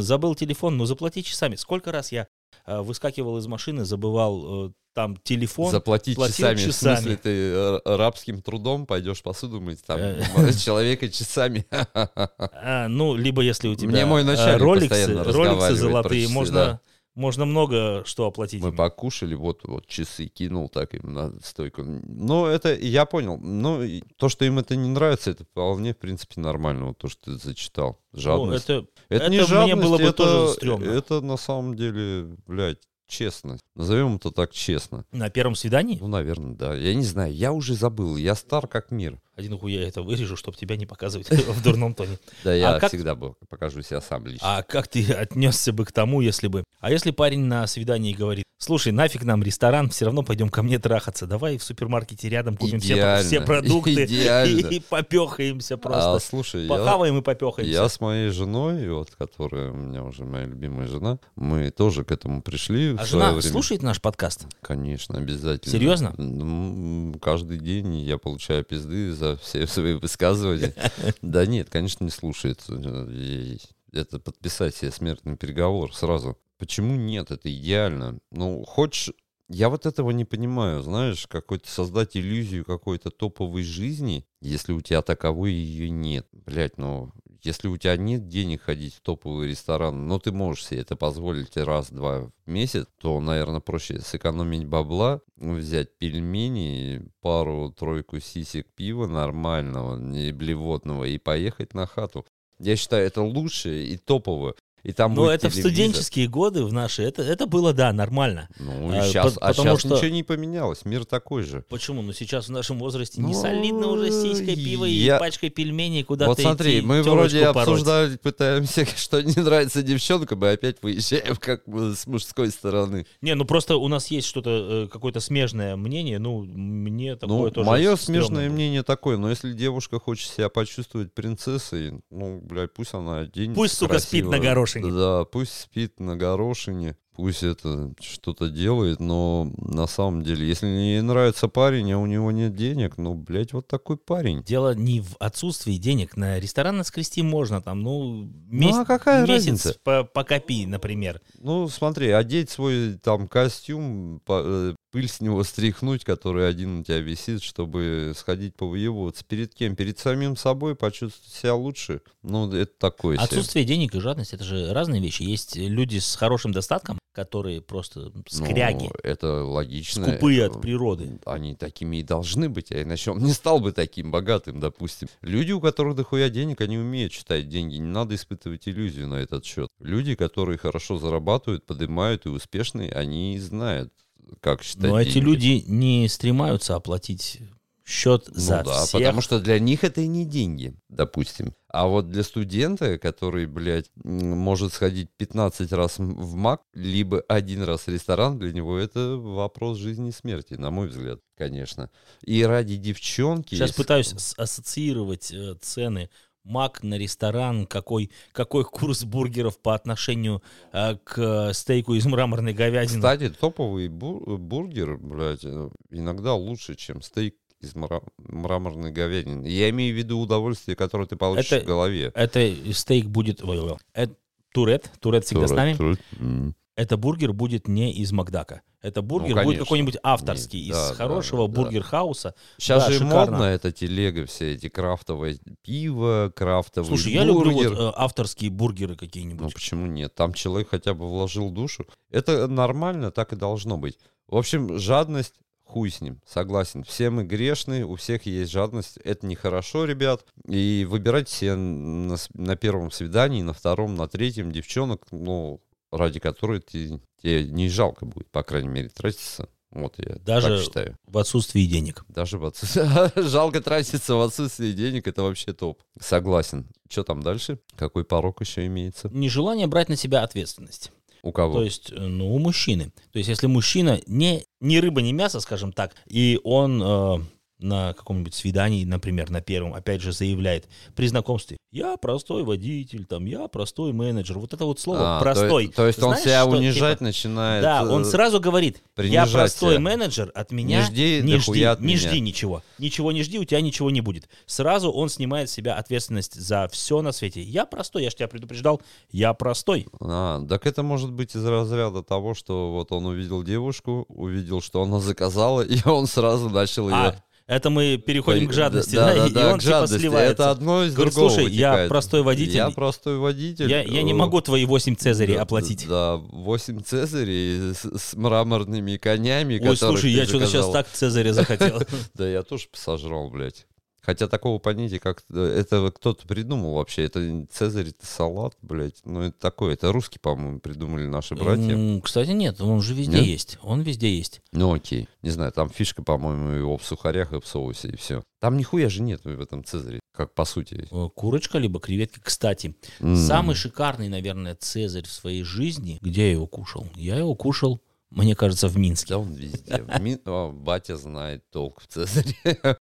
забыл телефон, ну заплати часами. Сколько раз я э, выскакивал из машины, забывал э, там телефон. Заплатить платил часами. В часами. смысле, ты рабским трудом пойдешь посуду мыть там [LAUGHS] человека часами. А, ну, либо если у тебя роликсы, роликсы золотые, можно. Можно много что оплатить. Мы ими. покушали, вот, вот часы кинул так им на стойку. Ну, это я понял. Ну, и то, что им это не нравится, это вполне, в принципе, нормально. Вот то, что ты зачитал. Ну, Жадность. это, Это, Это не мне жадность, было бы это, тоже стрёмно. Это на самом деле, блядь, честно. Назовем это так честно. на первом свидании, Ну, наверное, да. Я не знаю, я уже забыл. Я стар как мир. Один хуй я это вырежу, чтобы тебя не показывать [LAUGHS] в дурном тоне. Да, я как- всегда покажу себя сам лично. А как ты отнесся бы к тому, если бы... А если парень на свидании говорит, слушай, нафиг нам ресторан, все равно пойдем ко мне трахаться, давай в супермаркете рядом купим все, продукты [LAUGHS] и, попехаемся А, просто. слушай, Похаваем и попехаемся. я с моей женой, вот, которая у меня уже моя любимая жена, мы тоже к этому пришли. А жена слушает наш подкаст? Конечно, обязательно. Серьезно? Каждый день я получаю пизды за все [LAUGHS] свои высказывания. [LAUGHS] Да нет, конечно, не слушает. Это подписать себе смертный переговор сразу. Почему нет? Это идеально. Ну, хочешь... Я вот этого не понимаю, знаешь, какой-то создать иллюзию какой-то топовой жизни, если у тебя таковой ее нет. Блять, ну, если у тебя нет денег ходить в топовый ресторан, но ты можешь себе это позволить раз-два в месяц, то, наверное, проще сэкономить бабла, взять пельмени, пару-тройку сисек пива нормального, не блевотного, и поехать на хату. Я считаю, это лучше и топово. И там будет это в телевизор. студенческие годы, в наши, это, это было, да, нормально. Ну, и А, сейчас, по- а потому щас что- ничего не поменялось, мир такой же. Почему? Ну сейчас в нашем возрасте не Ну, солидно уже сиськой пива я- и пачкой пельменей куда-то вот смотри, идти, мы вроде пороть. обсуждали, пытаемся, [LAUGHS] что не нравится девчонкам, и опять выезжаем как бы с мужской стороны. Не, ну просто у нас есть что-то, э, какое-то смежное мнение, ну, мне такое Ну, тоже мое смежное было. мнение такое, но если девушка хочет себя почувствовать принцессой, ну, блядь, пусть она оденется Пусть, сука, спит красиво. на горошине. Да, пусть спит на горошине, пусть это что-то делает, но на самом деле, если ей нравится парень, а у него нет денег, ну, блядь, вот такой парень. Дело не в отсутствии денег. На ресторан наскрести можно, там, ну, месяц, а какая месяц разница? по, покопи, например. Ну, смотри, одеть свой там костюм, по- э, пыль с него стряхнуть, который один у тебя висит, чтобы сходить повоеваться. Перед кем? Перед самим собой почувствовать себя лучше. Ну, это такое себе. Отсутствие денег и жадность это же разные вещи. Есть люди с хорошим достатком, которые просто скряги, Ну, это логично. скупые от природы. Они такими и должны быть, а иначе он не стал бы таким богатым, допустим. Люди, у которых дохуя денег, они умеют считать деньги. Не надо испытывать иллюзию на этот счет. Люди, которые хорошо зарабатывают, поднимают и успешные, они знают, как считать Но эти деньги. люди не стремаются оплатить счет Ну за да, всех. потому что для них это и не деньги, допустим. А вот для студента, который, блядь, может сходить 15 раз в МАК, либо один раз в ресторан, для него это вопрос жизни и смерти, на мой взгляд, конечно. И ради девчонки... Сейчас с- пытаюсь ассоциировать э, цены Мак на ресторан, какой, какой курс бургеров по отношению э, к стейку из мраморной говядины. Кстати, топовый бу- бургер, блядь, э, иногда лучше, чем стейк из мра- мраморной говядины. Я имею в виду удовольствие, которое ты получишь Это- в голове. Это стейк будет... Это Турет, Турет всегда с нами. Турет. Это бургер будет не из Макдака. Это бургер будет Ну, конечно. какой-нибудь авторский, Не- из да, хорошего да. бургер-хауса. Сейчас Да, же шикарно. модно это телега, все эти крафтовые пиво, крафтовый Слушай, я люблю бургер. вот, э, авторские бургеры Ну какие-нибудь. почему нет? Там человек хотя бы вложил душу. Это нормально, так и должно быть. В общем, жадность, хуй с ним, согласен. Все мы грешные, у всех есть жадность. Это нехорошо, ребят. И выбирать себе на, на первом свидании, на втором, на третьем девчонок, ну, ради которой ты, тебе не жалко будет, по крайней мере, тратиться. Вот я Даже так считаю. В отсутствии денег. Даже в отсутствии... [LAUGHS] Жалко тратиться в отсутствии денег, это вообще топ. Согласен. Что там дальше? Какой порог еще имеется? Нежелание брать на себя ответственность. У кого? То есть, э, ну, у мужчины. То есть, если мужчина не, не рыба, не мясо, скажем так, и он э, на каком-нибудь свидании, например, на первом, опять же, заявляет при знакомстве, я простой водитель, там, я простой менеджер. Вот это вот слово А, то простой. е- То, есть он Знаешь, себя что, унижать типа, начинает. Да, он э, сразу говорит, я простой себя. менеджер, от меня жди не жди, от не меня». жди ничего. Ничего не жди, у тебя ничего не будет. Сразу он снимает с себя ответственность за все на свете. Я простой, я же тебя предупреждал, я простой. А, так это может быть из разряда того, что вот он увидел девушку, увидел, что она заказала, [LAUGHS] и он сразу начал ее... Это мы переходим к жадности, да, да, да, и, да, и он к типа жадности. сливается. Это одно из Говорит, другого слушай, я вытекает. простой водитель. Я простой водитель. Я, я не э, могу твои 8 цезарей да, оплатить. Да, 8 цезарей с, с мраморными конями, Ой, слушай, я что-то сейчас так цезаря захотел. [LAUGHS] Да я тоже сожрал, блядь. Хотя такого понятия, как э, это кто-то придумал вообще. Это Цезарь, это салат, блядь. Ну, это такое. Это русские, по-моему, придумали наши братья. Кстати, нет, он же везде Нет? есть. Он везде есть. Ну, окей. Не знаю, там фишка, по-моему, его в сухарях и в соусе, и все. Там нихуя же нет в этом Цезаре, как по сути. Э, Курочка либо креветки. Кстати, М. самый шикарный, наверное, цезарь в своей жизни. Где я его кушал? Я его кушал, мне кажется, в Минске. Да он везде. В Мин- [LAUGHS] О, батя знает толк в Цезаре. [LAUGHS]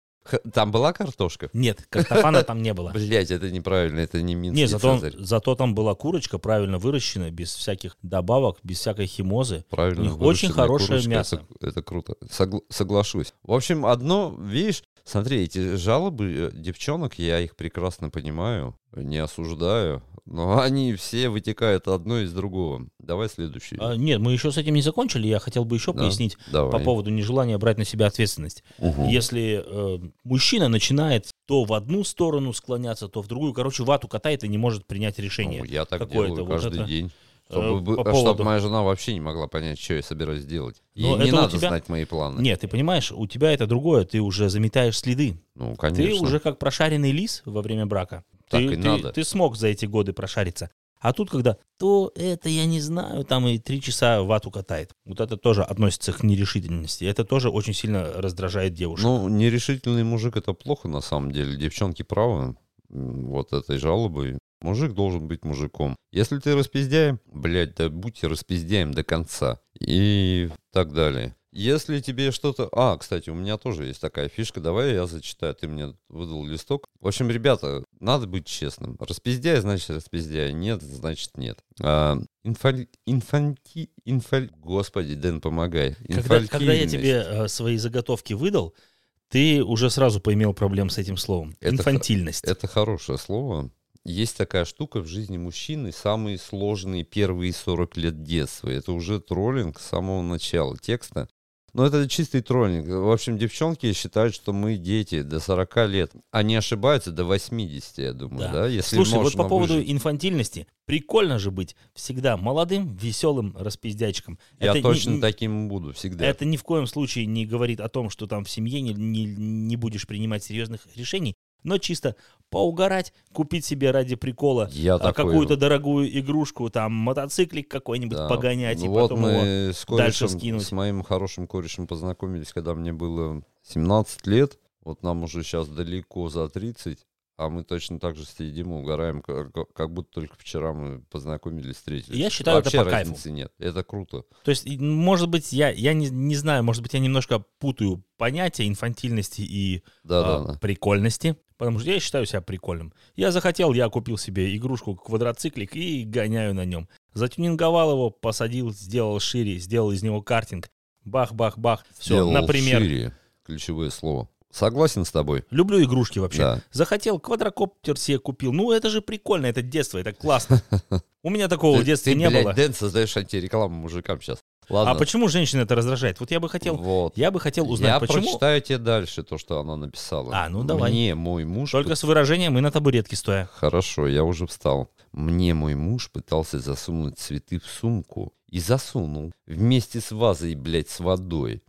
Там была картошка? Нет, картофана там не было. [LAUGHS] Блять, это неправильно, это не минский Не, зато, зато там была курочка правильно выращена, без всяких добавок, без всякой химозы. Правильно. У них очень выращенная хорошее курочка, мясо. Это, это круто. Согл- соглашусь. В общем, одно, видишь, смотри, эти жалобы э, девчонок, я их прекрасно понимаю, не осуждаю, но [LAUGHS] они все вытекают одно из другого. Давай следующий. А, нет, мы еще с этим не закончили. Я хотел бы еще Да, пояснить Давай. по поводу нежелания брать на себя ответственность. Мгм. Если э, мужчина начинает то в одну сторону склоняться, то в другую, короче, вату катает и не может принять решение. Ну, я так делаю вот каждый это, день. Э, Чтобы, бы- по а поводу- моя жена вообще не могла понять, что я собираюсь делать. Ей Но не надо тебя- знать мои планы. Нет, ты понимаешь, у тебя это другое, ты уже заметаешь следы. Ну, Ты конечно. уже как прошаренный лис во время брака. Так ты, и ты- надо. ты смог за эти годы прошариться. А тут, когда то это я не знаю, там и три часа вату катает. Вот это тоже относится к нерешительности. Это тоже очень сильно раздражает девушек. Ну, нерешительный мужик это плохо на самом деле. Девчонки правы вот этой жалобой. Мужик должен быть мужиком. Если ты распиздяем, блядь, да будьте распиздяем до конца. И так далее. Если тебе что-то... А, кстати, у меня тоже есть такая фишка. Давай я зачитаю. Ты мне выдал листок. В общем, ребята, надо быть честным. Распиздяй, значит распиздяй. Нет, значит нет. А, инфаль... Инфанти... Инфаль... Господи, Дэн, помогай. когда, когда я тебе э, свои заготовки выдал, ты уже сразу поимел проблем с этим словом. Это Инфантильность. Это хорошее слово. Есть такая штука в жизни мужчины, самые сложные первые 40 лет детства. Это уже троллинг с самого начала текста. Но это чистый троллинг. В общем, девчонки считают, что мы дети до 40 лет. Они ошибаются до 80, я думаю, да? Если Слушай, вот по поводу выжить. инфантильности, прикольно же быть всегда молодым, веселым распиздячком. Я Это точно не- таким буду всегда. Это ни в коем случае не говорит о том, что там в семье не, не, не будешь принимать серьезных решений, но чисто поугарать, купить себе ради прикола Я а, какую-то дорогую игрушку, там мотоциклик какой-нибудь Да. погонять Ну и вот потом его... мы с дальше корешем, скинуть. с моим хорошим корешем познакомились, когда мне было 17 лет. Вот нам уже сейчас далеко за 30, а мы точно так же сидим и угораем, как, как будто только вчера мы познакомились, встретились. Я считаю, это Вообще по кайфу. разницы нет. Это круто. То есть, может быть, я, я не, не знаю, может быть, я немножко путаю понятия инфантильности и Да, а, да, да. прикольности, потому что я считаю себя прикольным. Я захотел, я купил себе игрушку квадроциклик и гоняю на нем. Затюнинговал его, посадил, сделал шире, сделал из него картинг. Бах-бах-бах. Все, Сделал например, шире. Ключевое слово. Согласен с тобой. люблю игрушки вообще. Да. Захотел, квадрокоптер себе купил. Ну, это же прикольно, это детство, это классно. [LAUGHS] У меня такого в Ты- детстве ты, не блядь, было. Дэн, создаешь антирекламу мужикам сейчас. Ладно. А почему женщин это раздражает? Вот я бы хотел, Вот. я бы хотел узнать, Я почему. прочитаю тебе дальше то, что она написала. А, ну давай. Мне мой муж... Только с выражением и на табуретке стоя. Хорошо, я уже встал. Мне мой муж пытался засунуть цветы в сумку и засунул вместе с вазой, блядь, с водой.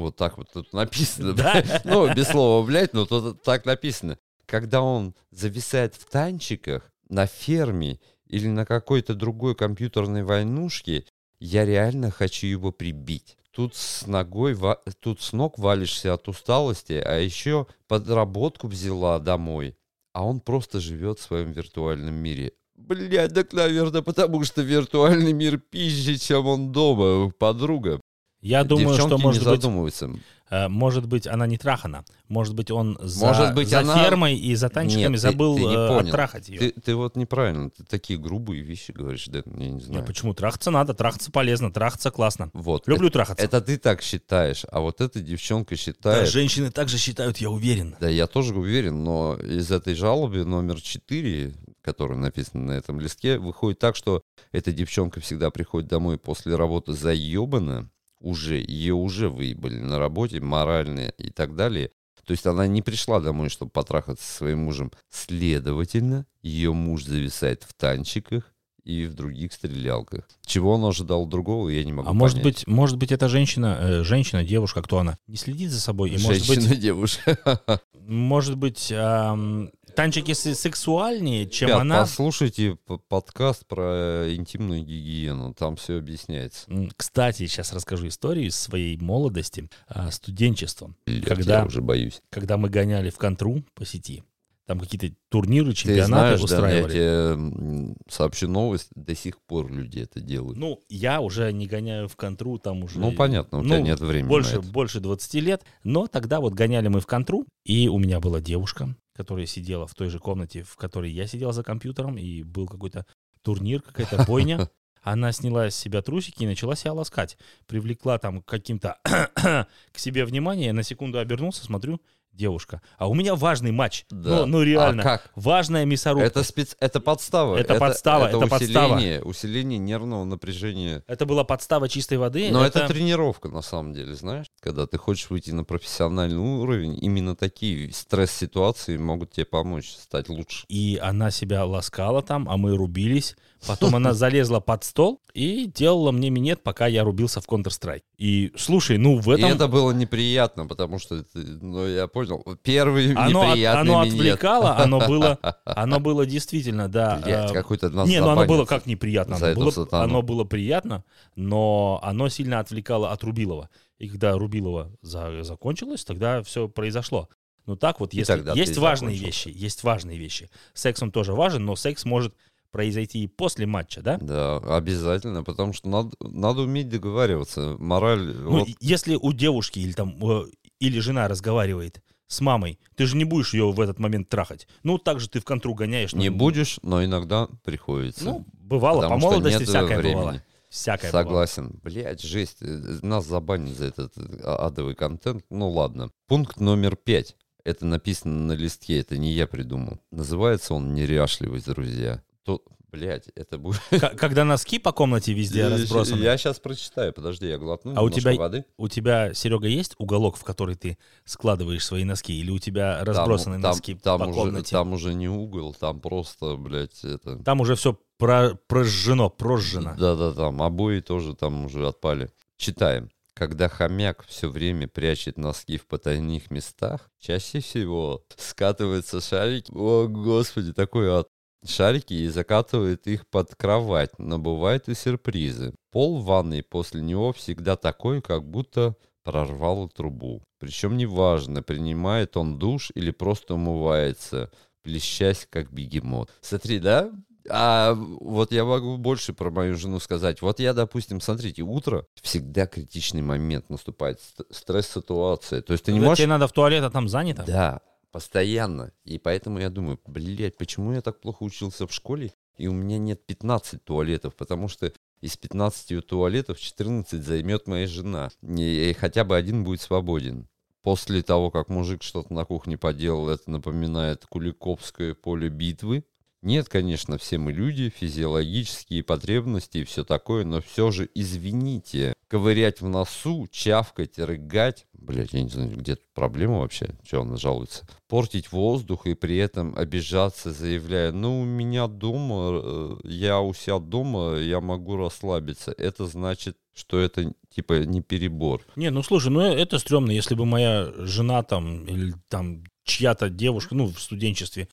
Вот так вот тут написано. Да? Ну, без слова, блядь, но тут так написано. Когда он зависает в танчиках на ферме или на какой-то другой компьютерной войнушке, я реально хочу его прибить. Тут с ногой, тут с ног валишься от усталости, а еще подработку взяла домой. А он просто живет в своем виртуальном мире. Блядь, так, наверное, потому что виртуальный мир пизже, чем он дома, подруга. Я думаю, Девчонки что может не быть, задумываются. э, может быть, она не трахана. Может быть, он за, Может быть, за она- фермой и за танчиками Нет, ты- забыл ты не э, понял. оттрахать ее. Ты, ты вот неправильно, ты такие грубые вещи говоришь, Дэн, я не знаю. почему? Трахаться надо, трахаться полезно, трахаться классно. Вот. Люблю это, трахаться. это ты так считаешь, а вот эта девчонка Да, считает... женщины также считают, я уверен. Да, я тоже уверен, но из этой жалобы номер 4, которая написана на этом листке, выходит так, что эта девчонка всегда приходит домой после работы заебана, уже, ее уже выебали на работе, морально и так далее. То есть она не пришла домой, чтобы потрахаться со своим мужем. Следовательно, ее муж зависает в танчиках и в других стрелялках. Чего он ожидал другого, я не могу А может понять. быть, может быть, эта женщина, э, женщина, девушка, кто она, не следит за собой, и может быть, Женщина-девушка. [LAUGHS] может быть, ам, танчики сексуальнее, чем Ребят, она. послушайте подкаст про интимную гигиену, там все объясняется. Кстати, сейчас расскажу историю из своей молодости, а, студенчества. Блядь, Когда- Я уже боюсь. Когда мы гоняли в контру по сети, там какие-то турниры, Ты чемпионаты знаешь, да, я устраивали. тебе сообщу новость, до сих пор люди это делают. Ну, я уже не гоняю в контру, там уже... Ну, понятно, у ну, тебя нет времени больше, больше 20 лет. Но тогда вот гоняли мы в контру, и у меня была девушка, которая сидела в той же комнате, в которой я сидел за компьютером, и был какой-то турнир, какая-то бойня. [LAUGHS] Она сняла с себя трусики и начала себя ласкать. Привлекла там каким-то [COUGHS] к себе внимание. Я на секунду обернулся, смотрю, девушка. А у меня важный матч. Да. Ну, ну реально. А как? Важная мясорубка. Это, спец... это подстава. Это подстава, это подстава. усиление, усиление нервного напряжения. Это была подстава чистой воды. Но это... тренировка, на самом деле, знаешь? Когда ты хочешь выйти на профессиональный уровень, именно такие стресс-ситуации могут тебе помочь стать лучше. И она себя ласкала там, а мы рубились. Потом она залезла под стол и делала мне минет, пока я рубился в Counter-Strike. И слушай, ну в И этом... это было неприятно, потому что, ну, я понял. Первый Оно, от- неприятный оно минет. отвлекало, оно было, оно было действительно, да. Блядь, э, какой-то нас Не, ну оно было как неприятно. Оно было, сатану. оно было приятно, но оно сильно отвлекало от Рубилова. И когда Рубилова за- закончилось, тогда все произошло. Ну так вот, И если есть важные вещи, есть важные вещи. Секс он тоже важен, но секс может произойти и после матча, да? Да, обязательно, потому что надо, надо уметь договариваться. Мораль, Ну, вот, если у девушки или там э, или жена разговаривает с мамой, ты же не будешь ее в этот момент трахать. Ну, так же ты в контру гоняешь. не ну, будешь, но иногда приходится. Ну, бывало, по молодости всякое времени. бывало. Всякое бывало. Согласен. Блять, жесть. э, Нас забанят за этот э, адовый контент. Ну ладно. Пункт номер пять. Это написано на листке, это не я придумал. Называется он «Неряшливость, друзья». То, блядь, это будет... Когда носки по комнате везде разбросаны. Я сейчас прочитаю, подожди, я глотну А у тебя- воды. У тебя, Серега, есть уголок, в который ты складываешь свои носки? Или у тебя Там- разбросаны там, носки там по уже, комнате? Там уже не угол, там просто, блядь, это... Там уже все прожжено, прожжено. Да-да, там обои тоже там уже отпали. Читаем. Когда хомяк все время прячет носки в потайных местах, чаще всего скатываются шарики. О, господи, такой ад. Шарики и закатывает их под кровать, но бывают и сюрпризы. Пол в ванной после него всегда такой, как будто прорвало трубу. Причем неважно, принимает он душ или просто умывается, плещась как бегемот. Смотри, да? А вот я могу больше про мою жену сказать. Вот я, допустим, смотрите, утро всегда критичный момент наступает, ст- стресс-ситуация. То есть ты не Когда можешь... тебе надо в туалет, а там занято? Да, постоянно. И поэтому я думаю, блядь, почему я так плохо учился в школе, и у меня нет 15 туалетов, потому что из 15 туалетов 14 займет моя жена. И, и хотя бы один будет свободен. После того, как мужик что-то на кухне поделал, это напоминает Куликовское поле битвы. Нет, конечно, все мы люди, физиологические потребности и все такое, но все же извините. Ковырять в носу, чавкать, рыгать. Блять, я не знаю, где тут проблема вообще, что она жалуется. Портить воздух и при этом обижаться, заявляя, ну, у меня дома, э, я у себя дома, я могу расслабиться. Это значит, что это типа не перебор. Не, ну слушай, ну э- это стрёмно, если бы моя жена там или там чья-то девушка, ну, в студенчестве,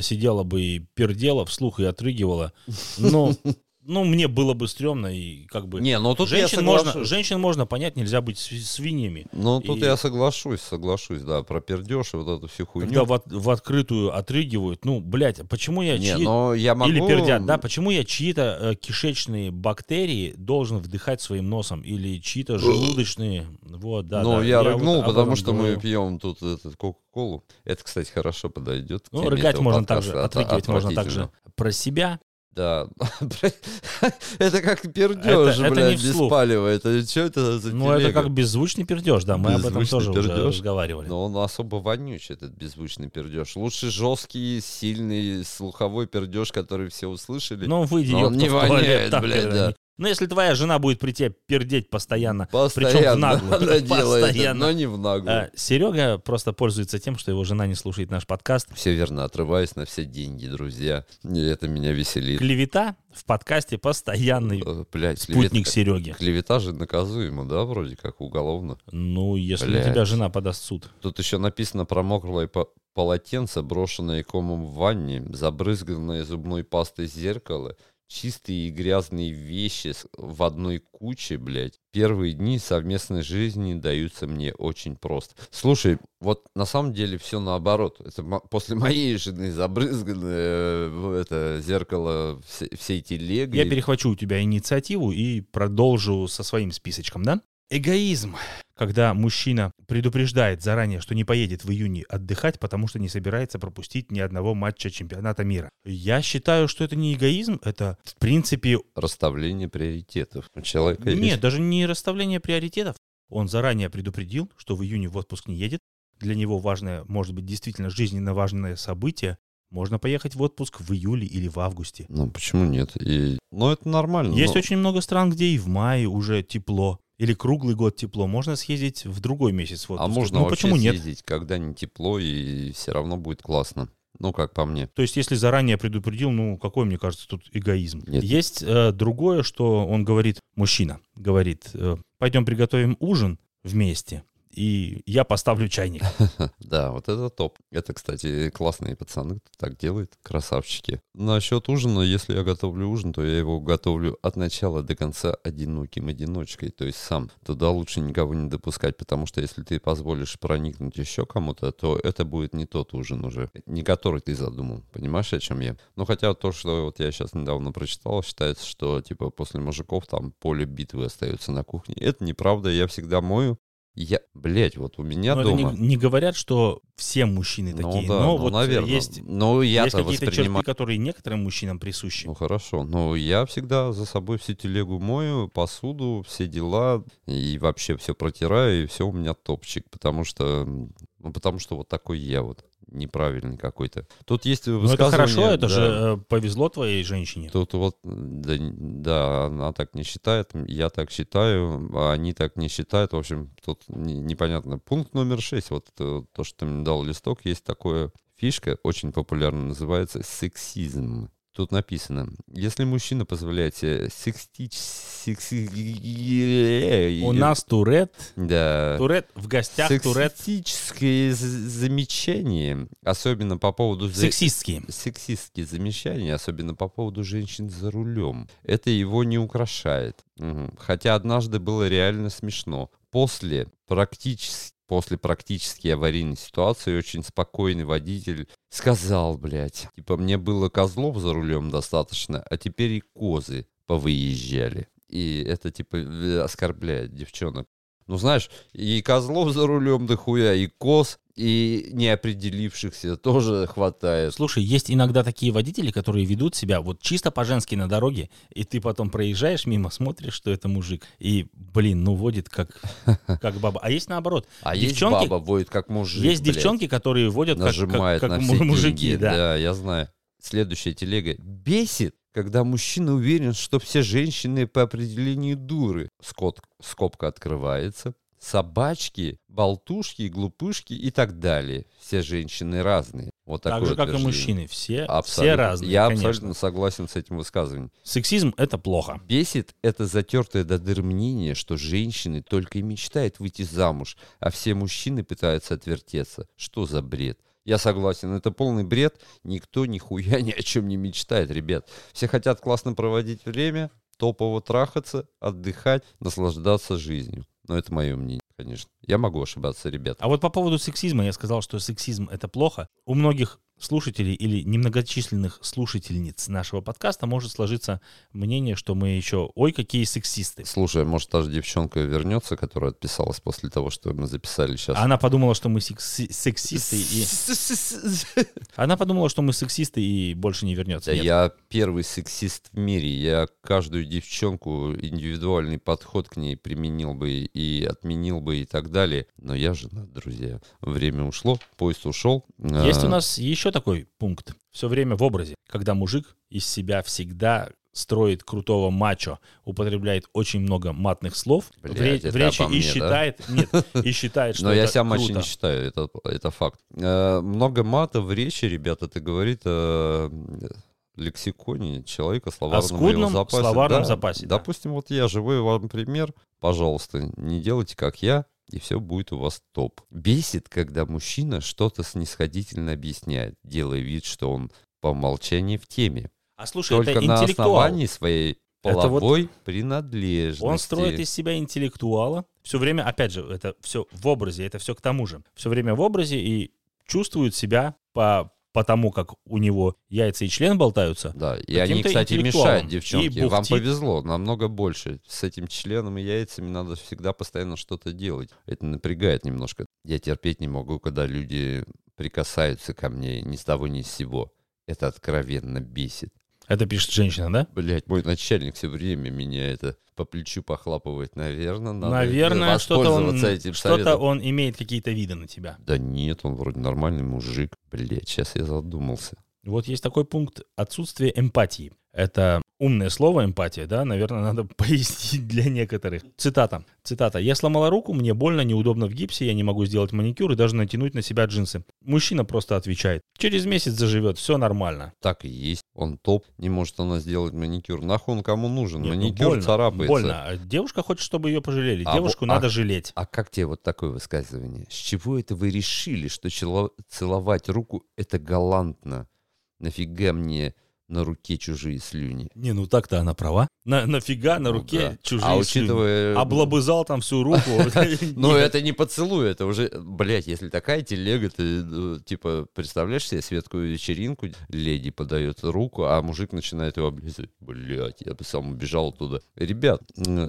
сидела бы и пердела вслух и отрыгивала. Ну, [LAUGHS] ну, мне было бы стрёмно и как бы... Не, ну тут я женщин, можно, женщин можно понять, нельзя быть сви- свиньями. Ну, тут И- я соглашусь, соглашусь, да, про пердеж и вот эту всю хуйню. Когда в, от- в открытую отрыгивают, ну, блядь, а почему я чьи- но я могу... Или пердят, да? Почему я чьи-то э, кишечные бактерии должен вдыхать своим носом? Или чьи-то желудочные? Вот, да. ну, да. я, вот рыгнул, об потому что мы говорю. пьем тут этот Кока-Колу. Это, кстати, хорошо подойдет. Ну, рыгать можно также, От- отрыгивать можно отвратительно. также про себя. Да. [LAUGHS] [LAUGHS] это как пердеж, Это- это блядь, не без палева. Это что это за Ну, это как беззвучный пердеж, да, мы об этом Беззвучный тоже уже пердеж. разговаривали. Но он особо вонючий, этот беззвучный пердеж. Лучше жесткий, сильный, слуховой пердеж, который все услышали. Ну, выйди, Но он не туалет, воняет, так, блядь, да. Не- Ну, если твоя жена будет при тебе пердеть постоянно, Постоянно причем в наглую, она [LAUGHS] делает постоянно. но не в наглую. А, Серега просто пользуется тем, что его жена не слушает наш подкаст. Все верно, отрываюсь на все деньги, друзья. И это меня веселит. Клевета в подкасте постоянный Э, Блядь, спутник клевета, Сереги. клевета же наказуема, да, вроде как уголовно. Ну, если Блядь. на тебя жена подаст суд. Тут еще написано про мокрое по- полотенце, брошенное комом в ванне, забрызганное зубной пастой зеркало, чистые и грязные вещи в одной куче, блядь. Первые дни совместной жизни даются мне очень просто. Слушай, вот на самом деле все наоборот. Это после моей жены забрызганное э, это зеркало все, всей телегой. Я перехвачу у тебя инициативу и продолжу со своим списочком, да? Эгоизм. Когда мужчина предупреждает заранее, что не поедет в июне отдыхать, потому что не собирается пропустить ни одного матча чемпионата мира. Я считаю, что это не эгоизм, это, в принципе, Расставление приоритетов. У человека нет, есть даже не расставление приоритетов. Он заранее предупредил, что в июне в отпуск не едет. Для него важное, может быть, действительно жизненно важное событие. Можно поехать в отпуск в июле или в августе. Ну, почему нет? И... Ну, это нормально. Есть но- очень много стран, где и в мае уже тепло. Или круглый год тепло. Можно съездить в другой месяц в А можно ну вообще почему нет? съездить, когда не тепло, и все равно будет классно. Ну, как по мне. То есть, если заранее предупредил, ну какой, мне кажется, тут эгоизм. Нет. Есть э, другое, что он говорит, мужчина говорит, э, пойдем приготовим ужин вместе. И я поставлю чайник. [LAUGHS] Да, вот это топ. Это, кстати, классные пацаны, так делает, красавчики. Насчет ужина, если я готовлю ужин, то я его готовлю от начала до конца одиноким одиночкой, то есть сам. Туда лучше никого не допускать, потому что если ты позволишь проникнуть еще кому-то, то это будет не тот ужин уже, не который ты задумал. Понимаешь, о чем я? Ну, хотя то, что вот я сейчас недавно прочитал, считается, что типа после мужиков там поле битвы остается на кухне. Это неправда, я всегда мою. Я, блять, вот у меня Но это дома... не, не говорят, что все мужчины Ну такие, да, но ну, вот наверное. есть, Ну, есть я-то какие-то воспринимаю... черты, которые некоторым мужчинам присущи. Ну хорошо, но я всегда за собой всю телегу мою, посуду, все дела, и вообще все протираю, и все у меня топчик, потому что, ну, потому что вот такой я вот, неправильный какой-то. Тут есть Ну это высказывание... хорошо, это да, же э, повезло твоей женщине. Тут вот, да, да, она так не считает, я так считаю, а они так не считают. В общем, тут не- непонятно. Пункт номер шесть, вот это то, что ты мне дал листок, есть такое фишка, очень популярно, называется сексизм. Тут написано, если мужчина позволяет себе секстич... секси- У нас Турет, Да. Турет в гостях, Турет Сексистические з- замечания, особенно по поводу... сексистские. сексистские замечания, особенно по поводу женщин за рулем. Это его не украшает. Мгм. Хотя однажды было реально смешно. После практически После практически аварийной ситуации очень спокойный водитель сказал, блядь, типа, мне было козлов за рулем достаточно, а теперь и козы повыезжали. И это, типа, э, оскорбляет девчонок. Ну, знаешь, и козлов за рулем дохуя, и коз, и неопределившихся тоже хватает. Слушай, есть иногда такие водители, которые ведут себя вот чисто по-женски на дороге, и ты потом проезжаешь мимо, смотришь, что это мужик, и, блин, ну водит как, [LAUGHS] как баба. А есть наоборот. А Девчонки- есть баба водит как мужик, есть блядь. девчонки, которые водят как, как, нажимает как на все мужики, деньги. да. я знаю. Следующая телега. Бесит, когда мужчина уверен, что все женщины по определению дуры. Скот, скобка открывается. Собачки, болтушки, глупышки и так далее. Все женщины разные. Вот Так же, как и мужчины. Все, все разные, Я конечно. абсолютно согласен с этим высказыванием. Сексизм — это плохо. Бесит это затертое до дыр мнение, что женщины только и мечтают выйти замуж, а все мужчины пытаются отвертеться. Что за бред? Я согласен, это полный бред. Никто нихуя ни о чем не мечтает, ребят. Все хотят классно проводить время, топово трахаться, отдыхать, наслаждаться жизнью. Но это мое мнение, конечно. Я могу ошибаться, ребят. А вот по поводу сексизма я сказал, что сексизм — это плохо. У многих слушателей или немногочисленных слушательниц нашего подкаста может сложиться мнение, что мы еще, ой, какие сексисты. Слушай, может, та же девчонка вернется, которая отписалась после того, что мы записали сейчас. Она подумала, что мы секси- сексисты, и... Она подумала, что мы сексисты и больше не вернется. Я первый сексист в мире. Я каждую девчонку индивидуальный подход к ней применил бы и отменил бы и так далее. Но я женат, друзья. Время ушло, поезд ушел. Есть А, у нас еще такой пункт. Все время в образе, когда мужик из себя всегда строит крутого мачо, употребляет очень много матных слов в, Блядь, ре- в речи и мне, да? считает, нет, [LAUGHS] и считает, что Но я это себя мачо не считаю, это, это факт. Э, много мата в речи, ребята, это говорит о лексиконе человека, словарном скудном запасе. словарном Да, запасе, да. Допустим, вот я живой вам пример. Пожалуйста, не делайте как я, и все будет у вас топ. Бесит, когда мужчина что-то снисходительно объясняет, делая вид, что он по умолчанию в теме. А слушай, Только это на интеллектуал. основании своей Это вот- половой принадлежности. Он строит из себя интеллектуала. Все время, опять же, это все в образе, это все к тому же. Все время в образе и чувствует себя по, по тому, как у него яйца и член болтаются. Да, и они, кстати, мешают, девчонки. И Вам повезло, намного больше. С этим членом и яйцами надо всегда постоянно что-то делать. Это напрягает немножко. Я терпеть не могу, когда люди прикасаются ко мне ни с того ни с сего. Это откровенно бесит. Это пишет женщина, да? Блять, мой начальник все время меня это по плечу похлапывает. Наверное, надо Наверное, что-то он, что-то он имеет какие-то виды на тебя. Да нет, он вроде нормальный мужик. Блять, сейчас я задумался. Вот есть такой пункт отсутствие эмпатии. Это умное слово эмпатия, да, наверное, надо [LAUGHS] пояснить для некоторых. Цитата. Цитата. «Я сломала руку, мне больно, неудобно в гипсе, я не могу сделать маникюр и даже натянуть на себя джинсы». Мужчина просто отвечает. Через месяц заживет, все нормально. Так и есть. Он топ, не может она сделать маникюр. Нахуй он кому нужен? Нет, ну маникюр больно, царапается. Больно. А Девушка хочет, чтобы ее пожалели. А Девушку а- надо жалеть. А как тебе вот такое высказывание? С чего это вы решили, что целовать руку это галантно? Нафига мне на руке чужие слюни? Не, ну так-то она права. На, нафига на Ну руке да. чужие А слюни? учитывая... Облобызал там всю руку. [LAUGHS] Ну, это не поцелуй, это уже, блядь, если такая телега, ты, ну, типа, представляешь себе светскую вечеринку, леди подает руку, а мужик начинает его облизывать. Блядь, я бы сам убежал туда. Ребят,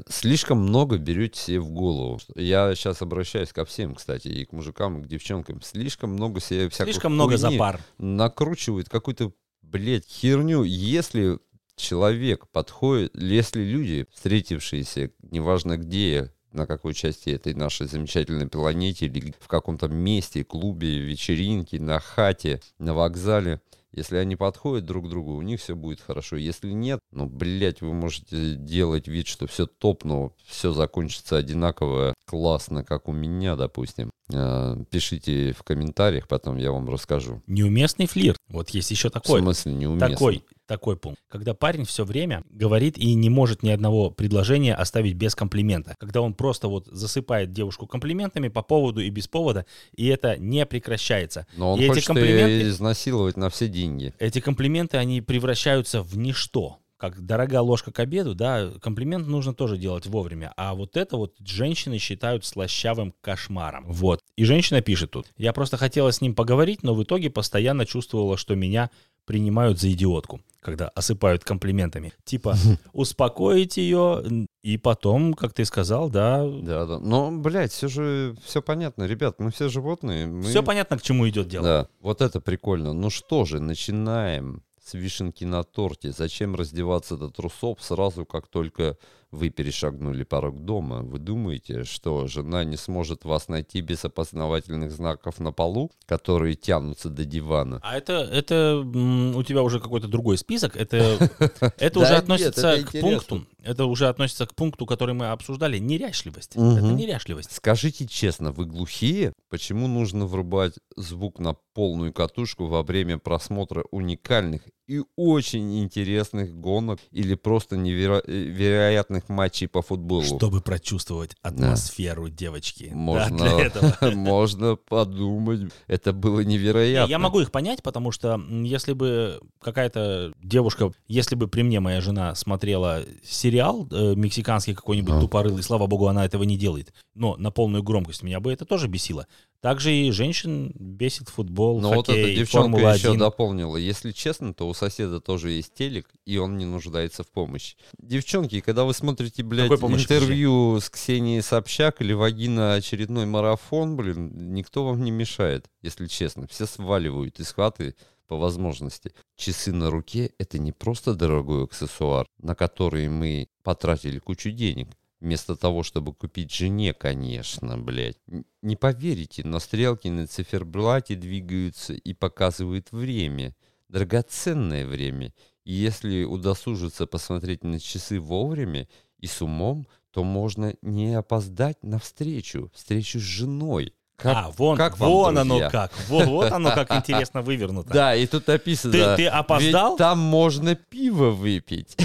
слишком много берете себе в голову. Я сейчас обращаюсь ко всем, кстати, и к мужикам, и к девчонкам. Слишком много себе всякой Слишком много хуйни запар. накручивает какую-то, блядь, херню. Если человек подходит, если люди, встретившиеся, неважно где, на какой части этой нашей замечательной планете, или в каком-то месте, клубе, вечеринке, на хате, на вокзале, если они подходят друг к другу, у них все будет хорошо. Если нет, ну, блядь, вы можете делать вид, что все топ, но все закончится одинаково классно, как у меня, допустим. Э, Пишите в комментариях, потом я вам расскажу. Неуместный флирт. Вот есть еще В такой. смысле неуместно? Такой, такой пункт. Когда парень все время говорит и не может ни одного предложения оставить без комплимента. Когда он просто вот засыпает девушку комплиментами по поводу и без повода, и это не прекращается. Но он и эти хочет комплименты, ее изнасиловать на все деньги. эти комплименты, они превращаются в ничто. Как дорогая ложка к обеду, да, комплимент нужно тоже делать вовремя. А вот это вот женщины считают слащавым кошмаром. Вот. И женщина пишет тут. Я просто хотела с ним поговорить, но в итоге постоянно чувствовала, что меня принимают за идиотку, когда осыпают комплиментами. Типа, [LAUGHS] успокоить ее, и потом, как ты сказал, да, Да, да. Но, блядь, все же все понятно, ребят, мы все животные. Мы... все понятно, к чему идет дело. Да, вот это прикольно. Ну что же, начинаем с вишенки на торте. Зачем раздеваться до трусов сразу, как только вы перешагнули порог дома? Вы думаете, что жена не сможет вас найти без опознавательных знаков на полу, которые тянутся до дивана? А это, это у тебя уже какой-то другой список. Это, [LAUGHS] это уже относится к пункту. Это уже относится к пункту, который мы обсуждали. Неряшливость. Это неряшливость. Скажите честно, вы глухие? Почему нужно врубать звук на полную катушку во время просмотра уникальных и очень интересных гонок или просто невероятных матчей по футболу? Чтобы прочувствовать атмосферу девочки. Да, Можно, для [LAUGHS] этого. можно подумать, это было Не, невероятно. Я могу их понять, потому что если бы какая-то девушка, если бы при мне моя жена смотрела сериал э, мексиканский какой-нибудь Ага. тупорылый, слава богу, она этого не делает, но на полную громкость меня бы это тоже бесило. Также и женщин бесит футбол, Но вот хоккей, эта девчонка Формула еще 1. дополнила. Если честно, то у соседа тоже есть телек, и он не нуждается в помощи. Девчонки, когда вы смотрите, блядь, интервью с Ксенией Собчак или вагина очередной марафон, блин, никто вам не мешает, если честно. Все сваливают из хаты по возможности. Часы на руке — это не просто дорогой аксессуар, на который мы потратили кучу денег. Вместо того, чтобы купить жене, конечно, блядь. Не поверите, но стрелки на циферблате двигаются и показывают время. Драгоценное время. И если удосужиться посмотреть на часы вовремя и с умом, то можно не опоздать на встречу, встречу с женой. Как, а, вон, как вам, вон оно как. Вот, вот оно как [LAUGHS] интересно вывернуто. Да, и тут написано, Ты, ты опоздал? ведь там можно пиво выпить.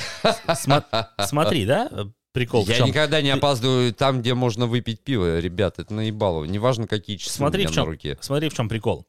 Сма- Смотри, да, прикол в Я чем? никогда не опаздываю там, где можно выпить пиво, ребят, это наебалово. Неважно, какие часы Смотри, у в меня чем, на руке. смотри, в чем прикол.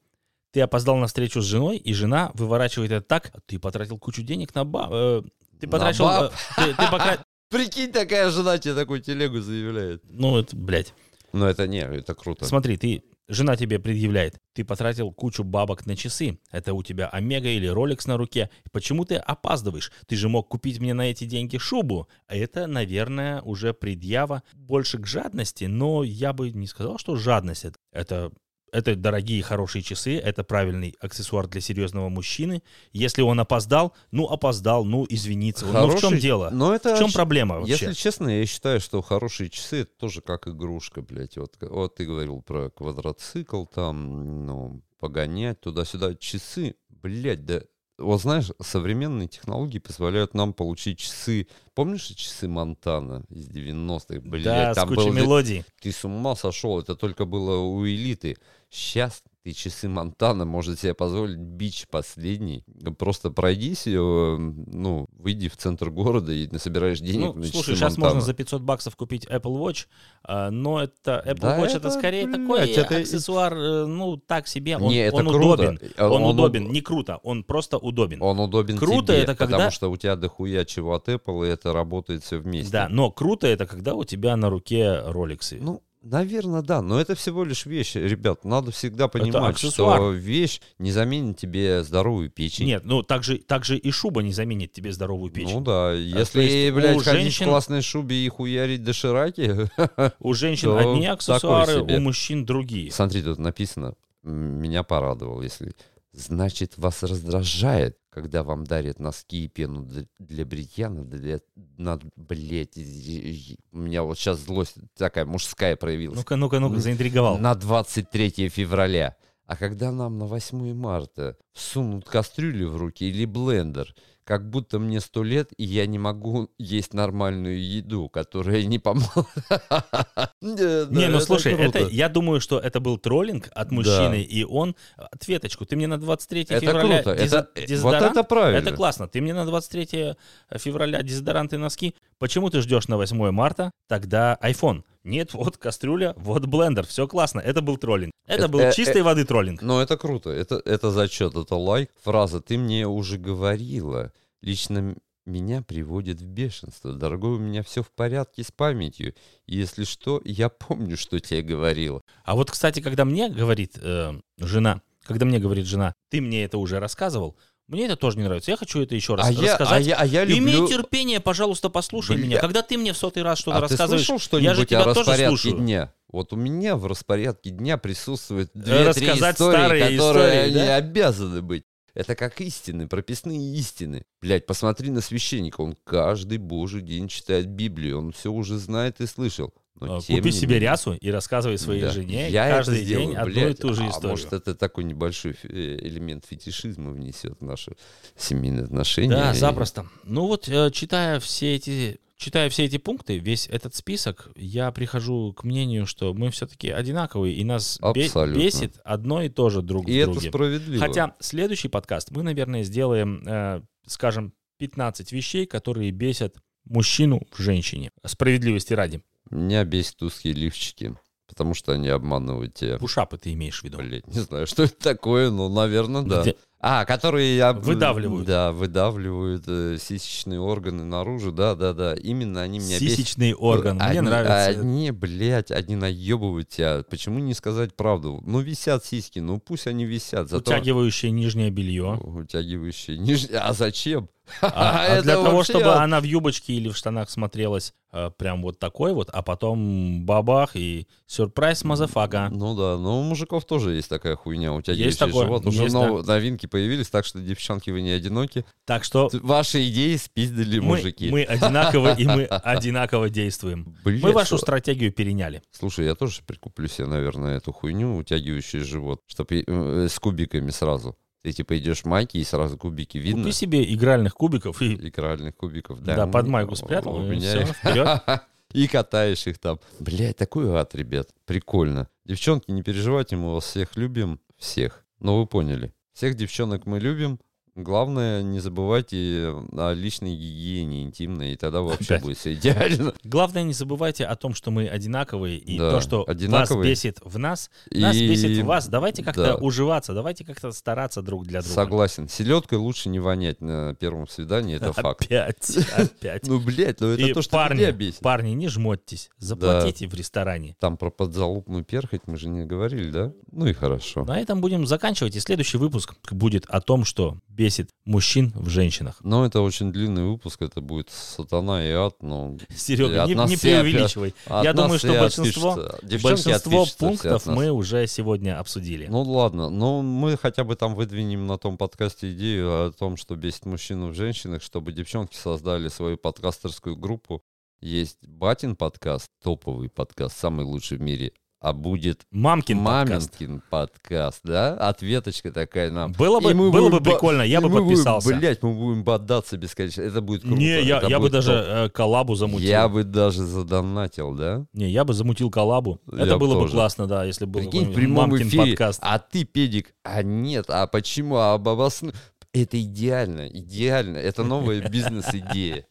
Ты опоздал на встречу с женой, и жена выворачивает это так, ты потратил кучу денег на ба... э, ты На потратил... баб? э, ты, ты покра- [LAUGHS] Прикинь, такая жена тебе такую телегу заявляет. Ну, это, блядь. Ну, это не, это круто. Смотри, ты... Жена тебе предъявляет, ты потратил кучу бабок на часы. Это у тебя Омега или Rolex на руке. Почему ты опаздываешь? Ты же мог купить мне на эти деньги шубу. Это, наверное, уже предъява больше к жадности, но я бы не сказал, что жадность это. Это это дорогие, хорошие часы, это правильный аксессуар для серьезного мужчины. Если он опоздал, ну опоздал, ну извиниться. Ну в чем Хороший- дело? Но это, В чем проблема вообще? Если честно, я считаю, что хорошие часы это тоже как игрушка, блядь. Вот, вот ты говорил про квадроцикл, там, ну, погонять туда-сюда. Часы, блядь, да Вот знаешь, современные технологии позволяют нам получить часы. Помнишь часы Монтана из 90-х? Блядь, да, там с кучей был- мелодий. Ты с ума сошел, это только было у элиты. Сейчас ты часы Монтана может себе позволить бич последний. Просто пройдись, э, ну, выйди в центр города и насобираешь денег Ну, на слушай, часы сейчас Монтана. можно за 500 баксов купить Apple Watch, а, но это Apple Да Watch это, это, скорее блядь, такой это- аксессуар, э, ну, так себе. Он, Не, это он круто. удобен. Он, он удобен. уд- Не круто, он просто удобен. Он удобен Круто тебе, это когда- потому что у тебя дохуя чего от Apple, и это работает все вместе. Да, но круто это когда у тебя на руке роликсы. Ну, наверное, да, но это всего лишь вещь. Ребят, надо всегда понимать, что вещь не заменит тебе здоровую печень. Нет, ну также, также и шуба не заменит тебе здоровую печень. Ну да, если, есть у блядь, ходить женщин- в классной шубе и хуярить дошираки... [LAUGHS] у женщин одни аксессуары, у мужчин другие. Смотри, тут написано, меня порадовал, если... Значит, вас раздражает, когда вам дарят носки и пену для, бритья, надо, для, надо, блядь, у меня вот сейчас злость такая мужская проявилась. Ну-ка, ну-ка, ну-ка, заинтриговал. на 23 февраля. А когда нам на 8 марта всунут кастрюлю в руки или блендер, как будто мне сто лет, и я не могу есть нормальную еду, которая не помогла. [LAUGHS] Не, ну слушай, это, я думаю, что это был троллинг от мужчины, и он... Ответочку, ты мне на 23 Это февраля э, вот дезодорант? это правильно. Это классно. Ты мне на 23 февраля дезодоранты и носки. Почему ты ждешь на 8 марта? Тогда iPhone. Нет, вот кастрюля, вот блендер. Все классно. Это был троллинг. Это Это- был э, чистой воды троллинг. Но это круто, это, это зачет, это лайк. Фраза «ты мне уже говорила». Лично меня приводит в бешенство. Дорогой, у меня все в порядке с памятью. Если что, я помню, что тебе говорила. А вот, кстати, когда мне говорит э, жена, когда мне говорит жена, ты мне это уже рассказывал, мне это тоже не нравится. Я хочу это еще раз а, я, а, рассказать. я, а я люблю... Имей терпение, пожалуйста, послушай Бля. меня. Когда ты мне в сотый раз что-то а ты рассказываешь, слышал я же тебя о тоже слушаю. дня? Вот у меня в распорядке дня присутствует две-три Рассказать истории, старые которые истории, они да? обязаны быть. Это как истины, прописные истины. Блять, посмотри на священника, он каждый божий день читает Библию, он все уже знает и слышал. Но А, тем Купи себе менее- рясу и рассказывай своей Да. жене Я каждый это день сделаю, одну блядь. и ту же А историю. может, это такой небольшой э, элемент фетишизма внесет в наши семейные отношения. Да, И- запросто. Ну вот, э, читая все эти читая все эти пункты, весь этот список, я прихожу к мнению, что мы все-таки одинаковые, и нас Абсолютно. бесит одно и то же друг И в это друге. справедливо. Хотя следующий подкаст мы, наверное, сделаем, э, скажем, 15 вещей, которые бесят мужчину в женщине. Справедливости ради. Меня бесит узкие лифчики, потому что они обманывают тебя. Пушапы ты имеешь в виду. Блять, не знаю, что это такое, но, наверное, да. Где- А, которые я... Выдавливают. Да, выдавливают э, сисечные органы наружу, да, да, да. Именно они меня бесят. Сисечный орган. Мне Они- нравится. Они, блядь, они наебывают тебя. Почему не сказать правду? Ну, висят сиськи, ну пусть они висят. Зато... Утягивающее нижнее белье. Утягивающие. ниж- А зачем? А, а Это для того, вообще- чтобы она в юбочке или в штанах смотрелась э, прям вот такой вот, а потом бабах и сюрприз motherfucker. Ну да, но у мужиков тоже есть такая хуйня, утягивающий Есть такое, живот. Уже есть, нов- новинки появились, так что, девчонки, вы не одиноки. Так что Ваши идеи спиздили мы, мужики. мы одинаково и мы [LAUGHS] одинаково действуем. Мы вашу что- стратегию переняли. Слушай, я тоже прикуплю себе, наверное, эту хуйню, утягивающий живот, чтобы с кубиками сразу. Ты типа идешь в майке и сразу кубики видно. Купи себе игральных кубиков и Игральных кубиков, да. да, под майку спрятал, У меня их- вперед. [LAUGHS] И катаешь их там. Блядь, такой ад, ребят. Прикольно. Девчонки, не переживайте, мы вас всех любим. Всех. Но вы поняли. Всех девчонок мы любим. Главное, не забывайте о личной гигиене интимной, и тогда вообще Опять. будет все идеально. [LAUGHS] Главное, не забывайте о том, что мы одинаковые, и Да, то, что вас одинаковые. бесит в нас, нас И- бесит в вас. Давайте как-то да. уживаться, давайте как-то стараться друг для друга. Согласен. Селедкой лучше не вонять на первом свидании, это факт. Опять, [LAUGHS] опять. Ну, блядь, ну это то, что парни, тебя бесит. парни, не жмотьтесь, заплатите в ресторане. Там про подзалупную перхоть мы же не говорили, да? Ну и хорошо. На этом будем заканчивать. И следующий выпуск будет о том, что бесит мужчин в женщинах. Но это очень длинный выпуск, это будет сатана и ад, но... [LAUGHS] Серега, не, не преувеличивай. от Я думаю, что большинство, большинство пунктов мы уже сегодня обсудили. Ну ладно, но мы хотя бы там выдвинем на том подкасте идею о том, что бесит мужчину в женщинах, чтобы девчонки создали свою подкастерскую группу. Есть Батин подкаст, топовый подкаст, самый лучший в мире. А будет Мамкин подкаст. Маменькин подкаст, да? Ответочка такая нам. Было бы, было бы будем прикольно, я бы мы будем, подписался. Блять, мы будем бодаться бесконечно. Это будет круто. Не, я, я бы даже э, коллабу замутил. Я бы даже задонатил, да? Не, я бы замутил коллабу. Я Это бы было бы тоже. классно, да, если был Прикинь, в мамкин эфире. подкаст. А ты, педик, а нет, а почему? А об обосну- Это идеально, идеально. Это новая [LAUGHS] бизнес-идея.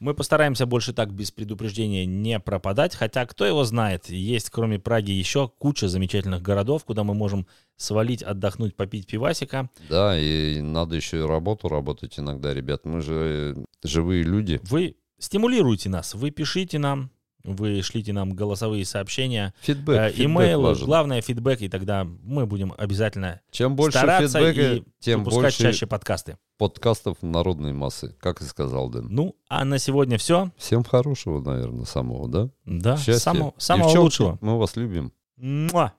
Мы постараемся больше так без предупреждения не пропадать, хотя кто его знает, есть кроме Праги еще куча замечательных городов, куда мы можем свалить, отдохнуть, попить пивасика. Да, и надо еще и работу работать иногда, ребят. Мы же э, живые люди. Вы стимулируйте нас, вы пишите нам, вы шлите нам голосовые сообщения, Фидбэк, э, имейлы, главное фидбэк, и тогда мы будем обязательно Чем больше стараться фидбэка, и тем выпускать больше чаще подкасты. Подкастов народной массы, как и сказал Дэн. Ну, а на сегодня все. Всем хорошего, наверное, самого, да? Да, Счастья. самого, самого Девчонки, лучшего. Мы вас любим. Муа.